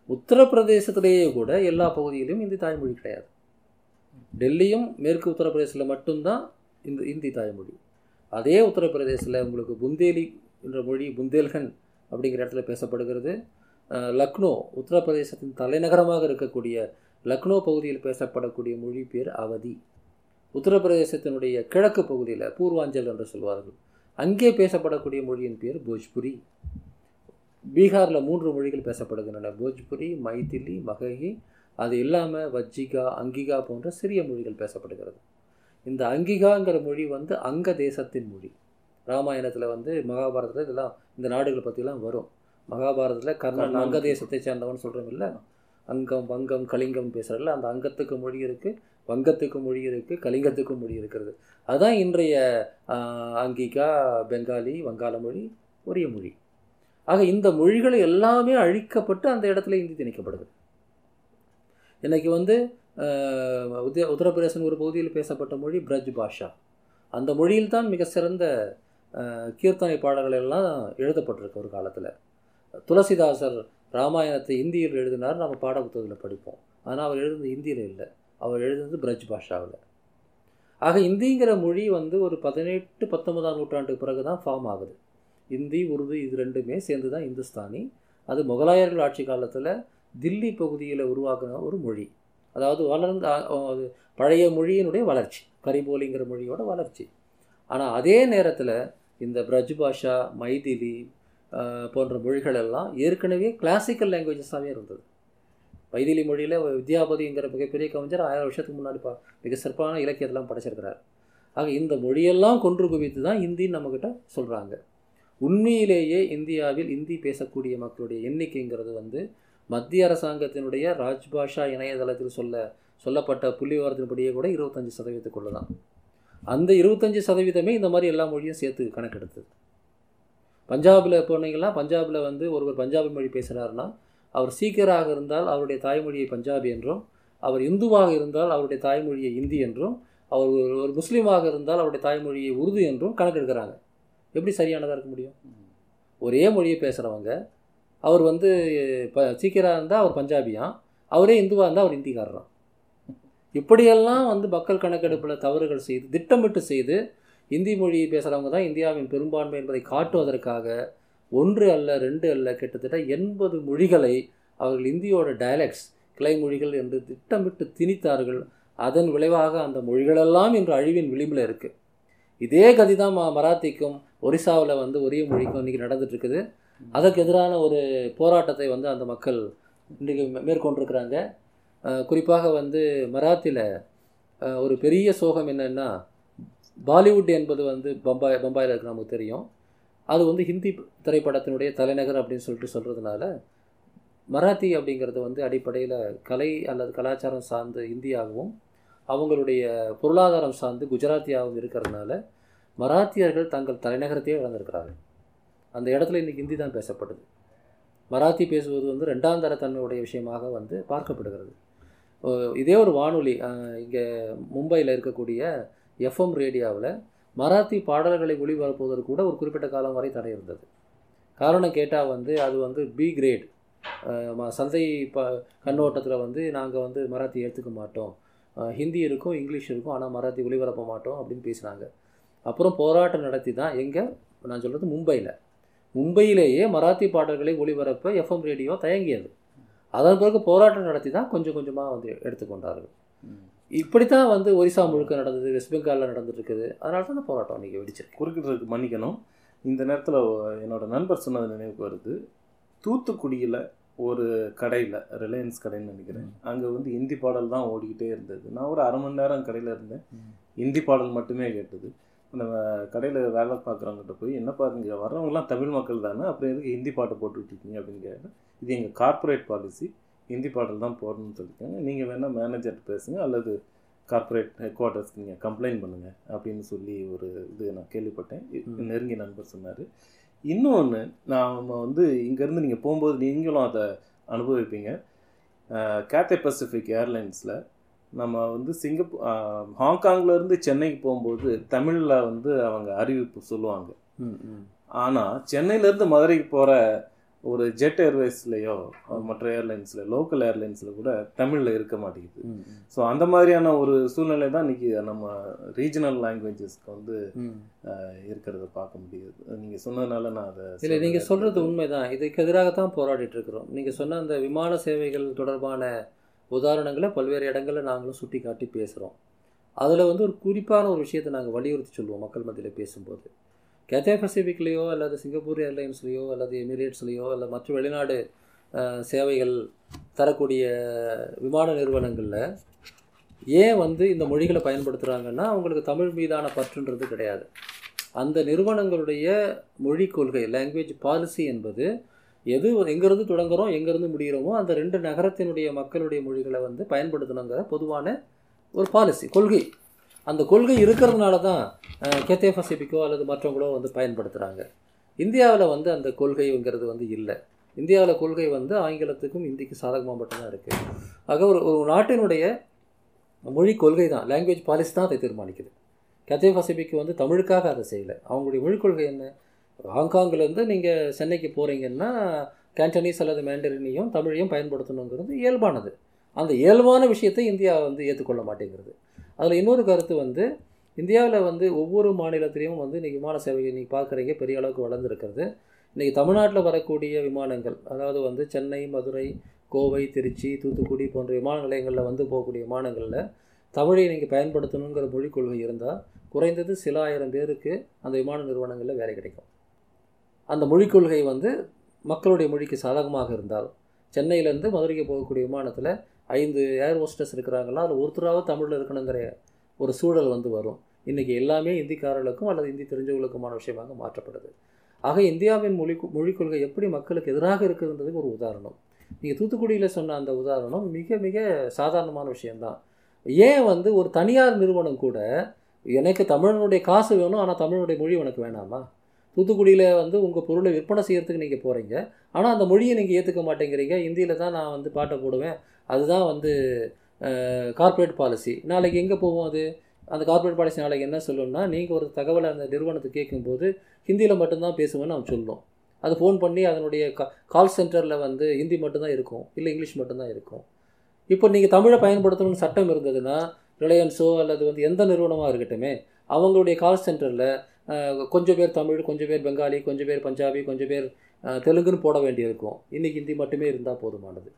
உத்தரப்பிரதேசத்திலேயே கூட எல்லா பகுதியிலும் இந்தி தாய்மொழி கிடையாது. டெல்லியும் மேற்கு உத்தரப்பிரதேசத்தில் மட்டும்தான் இந்த இந்தி தாய்மொழி. அதே உத்தரப்பிரதேசத்தில் உங்களுக்கு புந்தேலி என்ற மொழி புந்தேல்கன் அப்படிங்கிற இடத்துல பேசப்படுகிறது. லக்னோ உத்தரப்பிரதேசத்தின் தலைநகரமாக இருக்கக்கூடிய லக்னோ பகுதியில் பேசப்படக்கூடிய மொழி பேர் அவதி. உத்தரப்பிரதேசத்தினுடைய கிழக்கு பகுதியில் பூர்வாஞ்சல் என்று சொல்வார்கள். அங்கே பேசப்படக்கூடிய மொழியின் பேர் போஜ்புரி. பீகாரில் மூன்று மொழிகள் பேசப்படுகின்றன. போஜ்புரி மைதிலி மகஹி அது இல்லாமல் வஜ்ஜிகா அங்கிகா போன்ற சிறிய மொழிகள் பேசப்படுகிறது. இந்த அங்கிகாங்கிற மொழி வந்து அங்க தேசத்தின் மொழி. ராமாயணத்தில் வந்து மகாபாரதத்தில் இதெல்லாம் இந்த நாடுகளை பற்றிலாம் வரும். மகாபாரதத்தில் கர்ணன் அங்க தேசத்தை சேர்ந்தவன் சொல்கிறோம் இல்லை அங்கம் வங்கம் கலிங்கம் பேசுகிறல அந்த அங்கத்துக்கு மொழி இருக்குது வங்கத்துக்கு மொழி இருக்குது கலிங்கத்துக்கு மொழி இருக்கிறது. அதுதான் இன்றைய அங்கிகா பெங்காலி வங்காள மொழி ஒரே மொழி. ஆக இந்த மொழிகள் எல்லாமே அழிக்கப்பட்டு அந்த இடத்துல இந்தி திணிக்கப்படுது. இன்றைக்கி வந்து உத்திய உத்தரப்பிரதேசன் ஒரு பகுதியில் பேசப்பட்ட மொழி பிரஜ் பாஷா. அந்த மொழியில் தான் மிக சிறந்த கீர்த்தனை பாடல்கள் எல்லாம் எழுதப்பட்டிருக்கு ஒரு காலத்தில். துளசிதாசர் ராமாயணத்தை இந்தியில் எழுதினார் நம்ம பாட புத்தகத்தில் படிப்போம். ஆனால் அவர் எழுதுனது இந்தியில் இல்லை. அவர் எழுதுனது பிரஜ் பாஷாவில். ஆக இந்திங்கிற மொழி வந்து ஒரு பதினெட்டு பத்தொன்பதாம் நூற்றாண்டுக்கு பிறகு தான் ஃபார்ம் ஆகுது. இந்தி உருது இது ரெண்டுமே சேர்ந்து தான் இந்துஸ்தானி. அது முகலாயர்கள் ஆட்சி காலத்தில் தில்லி பகுதியில் உருவாக்கின ஒரு மொழி. அதாவது வளர்ந்த அது பழைய மொழியினுடைய வளர்ச்சி. கரிபோலிங்கிற மொழியோட வளர்ச்சி. ஆனால் அதே நேரத்தில் இந்த பிரஜ் பாஷா மைதிலி போன்ற மொழிகள் எல்லாம் ஏற்கனவே கிளாசிக்கல் லாங்குவேஜஸாகவே இருந்தது. மைதிலி மொழியில் வித்யாபதிங்கிற மிகப்பெரிய கவிஞர் ஆயிரம் வருஷத்துக்கு முன்னாடி பா மிக சிறப்பான இலக்கியத்தெல்லாம் படைச்சிருக்கிறார். ஆக இந்த மொழியெல்லாம் கொன்று குவித்து தான் இந்தின்னு நம்மக்கிட்ட சொல்கிறாங்க உண்மையிலேயே இந்தியாவில் இந்தி பேசக்கூடிய மக்களுடைய எண்ணிக்கைங்கிறது வந்து மத்திய அரசாங்கத்தினுடைய ராஜ்பாஷா இணையதளத்தில் சொல்ல சொல்லப்பட்ட புள்ளிவாரத்தின்படியே கூட இருபத்தஞ்சி சதவீதத்துக்குள்ள தான். அந்த இருபத்தஞ்சி சதவீதமே இந்த மாதிரி எல்லா மொழியும் சேர்த்து கணக்கெடுத்தது. பஞ்சாபில் போனீங்கன்னா பஞ்சாபில் வந்து ஒருவர் பஞ்சாபி மொழி பேசுகிறாருன்னா அவர் சீக்கியராக இருந்தால் அவருடைய தாய்மொழியை பஞ்சாபி என்றும் அவர் இந்துவாக இருந்தால் அவருடைய தாய்மொழியை இந்தி என்றும் அவர் ஒரு ஒரு முஸ்லீமாக இருந்தால் அவருடைய தாய்மொழியை உருது என்றும் கணக்கெடுக்கிறாங்க. எப்படி சரியானதாக இருக்க முடியும்? ஒரே மொழியை பேசுகிறவங்க அவர் வந்து இப்போ சீக்கியராக இருந்தால் அவர் பஞ்சாபியான் அவரே இந்துவாக இருந்தால் அவர் இந்திக்காரராம் இப்படியெல்லாம் வந்து மக்கள் கணக்கெடுப்பில் தவறுகள் செய்து திட்டமிட்டு செய்து இந்தி மொழியை பேசுகிறவங்க தான் இந்தியாவின் பெரும்பான்மை என்பதை காட்டுவதற்காக ஒன்று அல்ல ரெண்டு அல்ல கிட்டத்தட்ட எண்பது மொழிகளை அவர்கள் இந்தியோட டயலக்ட்ஸ் கிளை மொழிகள் என்று திட்டமிட்டு திணித்தார்கள். அதன் விளைவாக அந்த மொழிகளெல்லாம் இன்று அழிவின் விளிம்பில் இருக்குது இதே கதி தான் மராத்திக்கும் ஒரிசாவில் வந்து ஒரே மொழிக்கும் இன்றைக்கி நடந்துகிட்ருக்குது அதற்கு எதிரான ஒரு போராட்டத்தை வந்து அந்த மக்கள் இன்றைக்கு மேற்கொண்டிருக்கிறாங்க. குறிப்பாக வந்து மராத்தியில் ஒரு பெரிய சோகம் என்னென்னா பாலிவுட் என்பது வந்து பம்பாய் பம்பாயில் இருக்கு நமக்கு தெரியும். அது வந்து ஹிந்தி திரைப்படத்தினுடைய தலைநகர் அப்படின்னு சொல்லிட்டு சொல்கிறதுனால மராத்தி அப்படிங்கிறது வந்து அடிப்படையில் கலை அல்லது கலாச்சாரம் சார்ந்து இந்தியாகவும் அவங்களுடைய பொருளாதாரம் சார்ந்து குஜராத்தியாகவும் இருக்கிறதுனால மராத்தியர்கள் தங்கள் தலைநகரத்தையே இழந்திருக்கிறார்கள். அந்த இடத்துல இன்றைக்கி ஹிந்தி தான் பேசப்படுது மராத்தி பேசுவது வந்து ரெண்டாம் தரத்தன்மையுடைய விஷயமாக வந்து பார்க்கப்படுகிறது. இதே ஒரு வானொலி இங்கே மும்பையில் இருக்கக்கூடிய எஃப்எம் ரேடியோவில் மராத்தி பாடல்களை ஒளிபரப்புவதற்கு கூட ஒரு குறிப்பிட்ட காலம் வரை தடை இருந்தது. காரணம் கேட்டால் வந்து அது வந்து பி கிரேட் சந்தை ப கண்ணோட்டத்தில் வந்து நாங்கள் வந்து மராத்தி ஏற்றுக்க மாட்டோம். ஹிந்தி இருக்கும் இங்கிலீஷ் இருக்கும் ஆனால் மராத்தி ஒளிபரப்ப மாட்டோம் அப்படின்னு பேசினாங்க. அப்புறம் போராட்டம் நடத்தி தான் எங்கே நான் சொல்கிறது மும்பையில். மும்பையிலேயே மராத்தி பாடல்களை ஒளிபரப்ப எஃப்எம் ரேடியோ தயங்கியது. அதன் பிறகு போராட்டம் நடத்தி தான் கொஞ்சம் கொஞ்சமாக வந்து எடுத்துக்கொண்டார்கள். இப்படித்தான் வந்து ஒரிசா முழுக்க நடந்தது வெஸ்ட் பெங்காலில் நடந்துட்டு இருக்குது அதனால தான் போராட்டம் அன்றைக்கி வெடிச்சிருக்கு. குறுக்கிடுறதுக்கு மன்னிக்கணும். இந்த நேரத்தில் என்னோட நண்பர் சொன்னது நினைவுக்கு வருது. தூத்துக்குடியில் ஒரு கடையில் ரிலையன்ஸ் கடைன்னு நினைக்கிறேன். அங்கே வந்து இந்தி பாடல் தான் ஓடிக்கிட்டே இருந்தது. நான் ஒரு அரை மணி நேரம் கடையில் இருந்தேன். இந்தி பாடல் மட்டுமே கேட்டது. நம்ம கடையில் வேலை பார்க்குறவங்ககிட்ட போய் என்னப்பா இங்கே வர்றவங்கலாம் தமிழ் மக்கள் தானே? அப்புறம் எதுக்கு ஹிந்தி பாட்டு போட்டுட்டு இருக்கீங்க? அப்படின்னு கேட்டேன் இது எங்கள் கார்ப்பரேட் பாலிசி ஹிந்தி பாடல் தான் போடணும்னு சொல்லியிருக்காங்க. நீங்கள் வேணால் மேனேஜர்கிட்ட பேசுங்க அல்லது கார்ப்பரேட் ஹெட் குவார்ட்டர்ஸ்க்கு நீங்கள் கம்ப்ளைண்ட் பண்ணுங்கள் அப்படின்னு சொல்லி ஒரு இது நான் கேள்விப்பட்டேன். நெருங்கிய நண்பர் சொன்னார். இன்னொன்று நான் வந்து இங்கேருந்து நீங்கள் போகும்போது நீங்களும் அதை அனுபவிப்பீங்க. கேத்தே பசிபிக் ஏர்லைன்ஸில் நம்ம வந்து சிங்கப்பூ ஹாங்காங்ல இருந்து சென்னைக்கு போகும்போது தமிழில் வந்து அவங்க அறிவிப்பு சொல்லுவாங்க. ஆனால் சென்னையிலேருந்து மதுரைக்கு போகிற ஒரு ஜெட் ஏர்வேஸ்லேயோ மற்ற ஏர்லைன்ஸில் லோக்கல் ஏர்லைன்ஸில் கூட தமிழில் இருக்க மாட்டேங்குது. ஸோ அந்த மாதிரியான ஒரு சூழ்நிலை தான் இன்னைக்கு நம்ம ரீஜனல் லாங்குவேஜஸ்க்கு வந்து இருக்கிறத பார்க்க முடியுது. நீங்கள் சொன்னதுனால நான் அதை இல்லை நீங்கள். சொல்கிறது உண்மைதான். இதுக்கு எதிராகத்தான் போராடிட்டு இருக்கிறோம். நீங்கள் சொன்ன அந்த விமான சேவைகள் தொடர்பான உதாரணங்களை பல்வேறு இடங்களில் நாங்களும் சுட்டி காட்டி பேசுகிறோம் அதில் வந்து ஒரு குறிப்பான ஒரு விஷயத்தை நாங்கள் வலியுறுத்தி சொல்லுவோம் மக்கள் மத்தியில் பேசும்போது. கேத்தே பசிபிக்லேயோ அல்லது சிங்கப்பூர் ஏர்லைன்ஸ்லேயோ அல்லது எமிரேட்ஸ்லேயோ அல்லது மற்ற வெளிநாடு சேவைகள் தரக்கூடிய விமான நிறுவனங்களில் ஏன் வந்து இந்த மொழிகளை பயன்படுத்துகிறாங்கன்னா அவங்களுக்கு தமிழ் மீதான பற்றுன்றது கிடையாது. அந்த நிறுவனங்களுடைய மொழி கொள்கை லாங்குவேஜ் பாலிசி என்பது எது எங்கேருந்து தொடங்குறோம் எங்கேருந்து முடிகிறோமோ அந்த ரெண்டு நகரத்தினுடைய மக்களுடைய மொழிகளை வந்து பயன்படுத்தணுங்கிற பொதுவான ஒரு பாலிசி கொள்கை. அந்த கொள்கை இருக்கிறதுனால தான் கேத்தே பசிபிக்கோ அல்லது மற்றவங்களோ வந்து பயன்படுத்துகிறாங்க இந்தியாவில் வந்து அந்த கொள்கைங்கிறது வந்து இல்லை. இந்தியாவில் கொள்கை வந்து ஆங்கிலத்துக்கும் இந்திக்கு சாதகமாக மட்டும்தான் இருக்குது ஆக ஒரு ஒரு நாட்டினுடைய மொழி கொள்கை தான் லாங்குவேஜ் பாலிசி தான் அதை தீர்மானிக்குது. கத்தே பசிபிக்கு வந்து தமிழுக்காக அதை செய்யலை. அவங்களுடைய மொழிக் கொள்கை என்ன? ஹாங்காங்கிலேருந்து நீங்கள் சென்னைக்கு போகிறீங்கன்னா கேண்டனீஸ் அல்லது மேண்டரினையும் தமிழையும் பயன்படுத்தணுங்கிறது இயல்பானது. அந்த இயல்பான விஷயத்தை இந்தியா வந்து ஏற்றுக்கொள்ள மாட்டேங்கிறது. அதில் இன்னொரு கருத்து வந்து இந்தியாவில் வந்து ஒவ்வொரு மாநிலத்திலையும் வந்து இன்றைக்கி விமான சேவை நீங்கள் பார்க்குறீங்க பெரிய அளவுக்கு வளர்ந்துருக்கிறது. இன்றைக்கி தமிழ்நாட்டில் வரக்கூடிய விமானங்கள் அதாவது வந்து சென்னை மதுரை கோவை திருச்சி தூத்துக்குடி போன்ற விமான நிலையங்களில் வந்து போகக்கூடிய விமானங்களில் தமிழை நீங்கள் பயன்படுத்தணுங்கிற மொழிக் கொள்கை இருந்தால் குறைந்தது சில ஆயிரம் பேருக்கு அந்த விமான நிறுவனங்களில் வேலை கிடைக்கும். அந்த மொழிக் கொள்கை வந்து மக்களுடைய மொழிக்கு சாதகமாக இருந்தால் சென்னையிலேருந்து மதுரைக்கு போகக்கூடிய விமானத்தில் ஐந்து ஏர் ஹோஸ்டஸ் இருக்கிறாங்கன்னா அதில் ஒருத்தராவது தமிழில் இருக்கணுங்கிற ஒரு சூழல் வந்து வரும். இன்றைக்கி எல்லாமே இந்திக்காரர்களுக்கும் அல்லது இந்தி தெரிஞ்சவர்களுக்குமான விஷயமாக மாற்றப்படுது. ஆக இந்தியாவின் மொழி மொழிக் கொள்கை எப்படி மக்களுக்கு எதிராக இருக்குதுன்றதுக்கு ஒரு உதாரணம். நீங்கள் தூத்துக்குடியில் சொன்ன அந்த உதாரணம் மிக மிக சாதாரணமான விஷயந்தான் ஏன் வந்து ஒரு தனியார் நிறுவனம் கூட எனக்கு தமிழனுடைய காசு வேணும் ஆனால் தமிழனுடைய மொழி உனக்கு வேணாமா? தூத்துக்குடியில் வந்து உங்கள் பொருளை விற்பனை செய்கிறதுக்கு நீங்கள் போகிறீங்க ஆனால் அந்த மொழியை நீங்கள் ஏற்றுக்க மாட்டேங்கிறீங்க. ஹிந்தியில் தான் நான் வந்து பாட்டை போடுவேன். அதுதான் வந்து கார்ப்பரேட் பாலிசி நாளைக்கு எங்கே போவோம் அது? அந்த கார்ப்பரேட் பாலிசி நாளைக்கு என்ன சொல்லணும்னா நீங்கள் ஒரு தகவலை அந்த நிறுவனத்தை கேட்கும்போது ஹிந்தியில் மட்டும்தான் பேசுவேன்னு அவன் சொல்லும். அது ஃபோன் பண்ணி அதனுடைய கா கால் சென்டரில் வந்து ஹிந்தி மட்டும்தான் இருக்கும். இல்லை இங்கிலீஷ் மட்டும்தான் இருக்கும். இப்போ நீங்கள் தமிழை பயன்படுத்தணும்னு சட்டம் இருந்ததுன்னா ரிலையன்ஸோ அல்லது வந்து எந்த நிறுவனமாக இருக்கட்டுமே அவங்களுடைய கால் சென்டரில் கொஞ்சம் பேர் தமிழ் கொஞ்சம் பேர் பெங்காலி கொஞ்சம் பேர் பஞ்சாபி கொஞ்சம் பேர் தெலுங்குன்னு போட வேண்டியிருக்கும். இன்றைக்கி ஹிந்தி மட்டுமே இருந்தால் போதுமானது.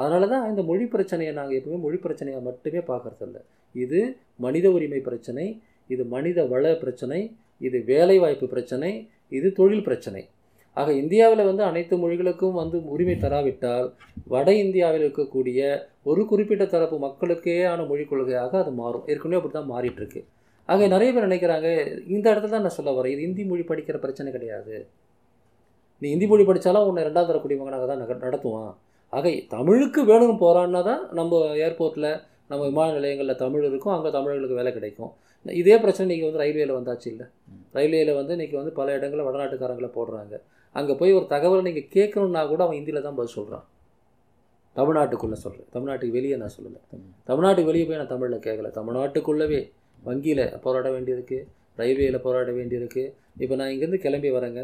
அதனால தான் இந்த மொழி பிரச்சனையை நாங்கள் எப்பவுமே மொழி பிரச்சனையை மட்டுமே பார்க்குறதில்ல. இது மனித உரிமை பிரச்சனை இது மனித வள பிரச்சனை இது வேலைவாய்ப்பு பிரச்சனை இது தொழில் பிரச்சனை. ஆக இந்தியாவில் வந்து அனைத்து மொழிகளுக்கும் வந்து உரிமை தராவிட்டால் வட இந்தியாவில் இருக்கக்கூடிய ஒரு குறிப்பிட்ட தரப்பு மக்களுக்கேயான மொழிக் கொள்கையாக அது மாறும். ஏற்கனவே அப்படி தான் மாறிட்டுருக்கு அங்கே நிறைய பேர் நினைக்கிறாங்க இந்த இடத்துல தான் நான் சொல்ல வரேன் இது இந்தி மொழி படிக்கிற பிரச்சனை கிடையாது. நீ இந்தி மொழி படித்தாலும் உன்னை ரெண்டாவது தர குடிமகனாக தான் நடத்துவான். ஆக தமிழுக்கு வேணும்னு போகிறான்னா தான் நம்ம ஏர்போர்ட்டில் நம்ம விமான நிலையங்களில் தமிழ் இருக்கும் அங்கே தமிழர்களுக்கு வேலை கிடைக்கும். இதே பிரச்சனை இன்றைக்கி வந்து ரயில்வேயில் வந்தாச்சு இல்லை. ரயில்வேயில் வந்து இன்றைக்கி வந்து பல இடங்களில் வடநாட்டுக்காரங்களை போடுறாங்க. அங்கே போய் ஒரு தகவலை நீங்கள் கேட்கணுன்னா கூட அவன் ஹிந்தியில் தான் பதில் சொல்கிறான் தமிழ்நாட்டுக்குள்ளே சொல்கிறேன் தமிழ்நாட்டுக்கு வெளியே நான் சொல்லலை. தமிழ்நாட்டுக்கு வெளியே போய் நான் தமிழில் கேட்கல. தமிழ்நாட்டுக்குள்ளவே வங்கியில் போராட வேண்டியிருக்கு ரயில்வேயில் போராட வேண்டியிருக்கு. இப்போ நான் இங்கேருந்து கிளம்பி வரேங்க.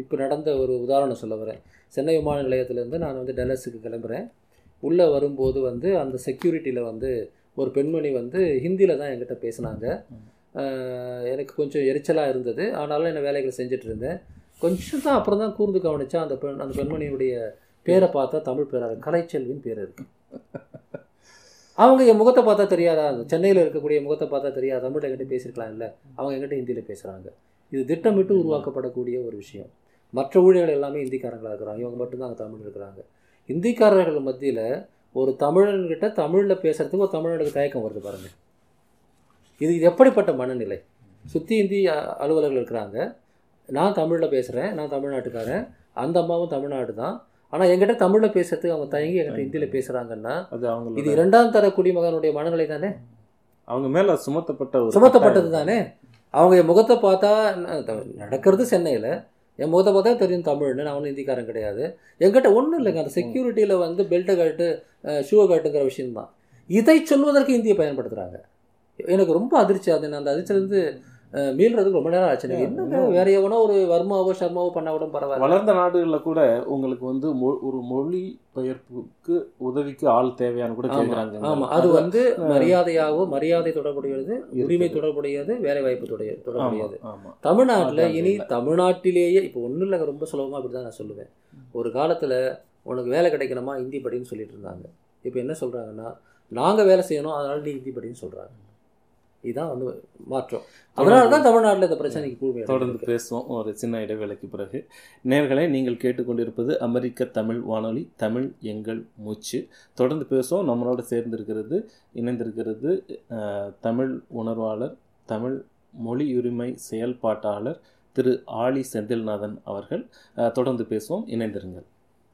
இப்போ நடந்த ஒரு உதாரணம் சொல்ல வரேன். சென்னை விமான நிலையத்திலேருந்து நான் வந்து டெல்லஸுக்கு கிளம்புறேன். உள்ளே வரும்போது வந்து அந்த செக்யூரிட்டியில் வந்து ஒரு பெண்மணி வந்து ஹிந்தியில் தான் என்கிட்ட பேசினாங்க. எனக்கு கொஞ்சம் எரிச்சலாக இருந்தது. ஆனாலும் என்ன வேலைகளை செஞ்சுட்டு இருந்தேன். கொஞ்சம் தான் அப்புறம் தான் கூர்ந்து கவனிச்சா அந்த பெண் அந்த பெண்மணியுடைய பேரை பார்த்தா தமிழ் பேராக கலைச்செல்வின் பேர் இருக்கு. அவங்க என் முகத்தை பார்த்தா தெரியாதா? சென்னையில் இருக்கக்கூடிய முகத்தை பார்த்தா தெரியாதா? தமிழ் என்கிட்ட பேசியிருக்கலாம் இல்லை அவங்க என்கிட்ட ஹிந்தியில் பேசுகிறாங்க இது திட்டமிட்டு உருவாக்கப்படக்கூடிய ஒரு விஷயம். மற்ற ஊழியர்கள் எல்லாமே ஹிந்திக்காரங்களாக இருக்கிறாங்க. இவங்க மட்டும்தான் அங்கே தமிழ் இருக்கிறாங்க. ஹிந்திக்காரர்கள் மத்தியில் ஒரு தமிழன்கிட்ட தமிழில் பேசுகிறதுக்கு ஒரு தமிழனுக்கு தயக்கம் வருது பாருங்கள் இது இது எப்படிப்பட்ட மனநிலை? சுற்றி இந்தி அலுவலர்கள் இருக்கிறாங்க. நான் தமிழில் பேசுகிறேன் நான் தமிழ்நாட்டுக்காரன். அந்த அம்மாவும் தமிழ்நாடு தான் ஆனால் என்கிட்ட தமிழில் பேசுறதுக்கு அவங்க தயங்கி என்கிட்ட ஹிந்தியில் பேசுகிறாங்கன்னா அது அவங்க இது இரண்டாம் தர குடிமகனுடைய மனநிலை தானே? அவங்க மேல சுமத்தப்பட்ட சுமத்தப்பட்டது தானே? அவங்க என் முகத்தை பார்த்தா நடக்கிறது சென்னையில். என் முகத்தை பார்த்தா தெரியும் தமிழ்னு நான் ஒன்றும் ஹிந்திக்காரன் கிடையாது. என்கிட்ட ஒன்றும் இல்லைங்க. அந்த செக்யூரிட்டியில் வந்து பெல்ட்டை கட்டு ஷூவை கட்டுங்கிற விஷயம்தான். இதை சொல்வதற்கு இந்தியை பயன்படுத்துகிறாங்க எனக்கு ரொம்ப அதிர்ச்சி. அது அந்த அதிர்ச்சியிலேருந்து மீள்றதுக்கு ரொம்ப நேரம் ஆச்சு. எனக்கு என்ன வேற எவனோ ஒரு வர்மாவோ சர்மாவோ பண்ணா கூட பரவாயில்ல. வளர்ந்த நாடுகளில் கூட உங்களுக்கு வந்து ஒரு மொழி பெயர்ப்புக்கு உதவிக்கு ஆள் தேவையான கூட கேட்குறாங்க ஆமா. அது வந்து மரியாதையாவோ மரியாதை தொடர்புடையது உரிமை தொடர்புடையது வேலை வாய்ப்பு தொடர் தொடர்புடையது. தமிழ்நாட்டில் இனி தமிழ்நாட்டிலேயே இப்போ ஒன்றும் இல்லைங்க ரொம்ப சுலபமாக அப்படி தான் நான் சொல்லுவேன். ஒரு காலத்தில் உனக்கு வேலை கிடைக்கணுமா ஹிந்தி படின்னு சொல்லிட்டு இருந்தாங்க. இப்போ என்ன சொல்கிறாங்கன்னா நாங்கள் வேலை செய்யணும் அதனால நீ ஹிந்தி படின்னு சொல்கிறாங்க இதுதான் வந்து மாற்றம். அதனால தான் தமிழ்நாட்டில் இந்த பிரச்சனைக்கு கூடுமை தொடர்ந்து பேசுவோம். ஒரு சின்ன இடைவேளைக்கு பிறகு. நேர்களை நீங்கள் கேட்டுக்கொண்டிருப்பது அமெரிக்க தமிழ் வானொலி தமிழ் எங்கள் மூச்சு. தொடர்ந்து பேசுவோம். நம்மளோட சேர்ந்திருக்கிறது இணைந்திருக்கிறது தமிழ் உணர்வாளர் தமிழ் மொழி உரிமை செயல்பாட்டாளர் திரு ஆலி செந்தில்நாதன் அவர்கள். தொடர்ந்து பேசுவோம். இணைந்திருங்கள்.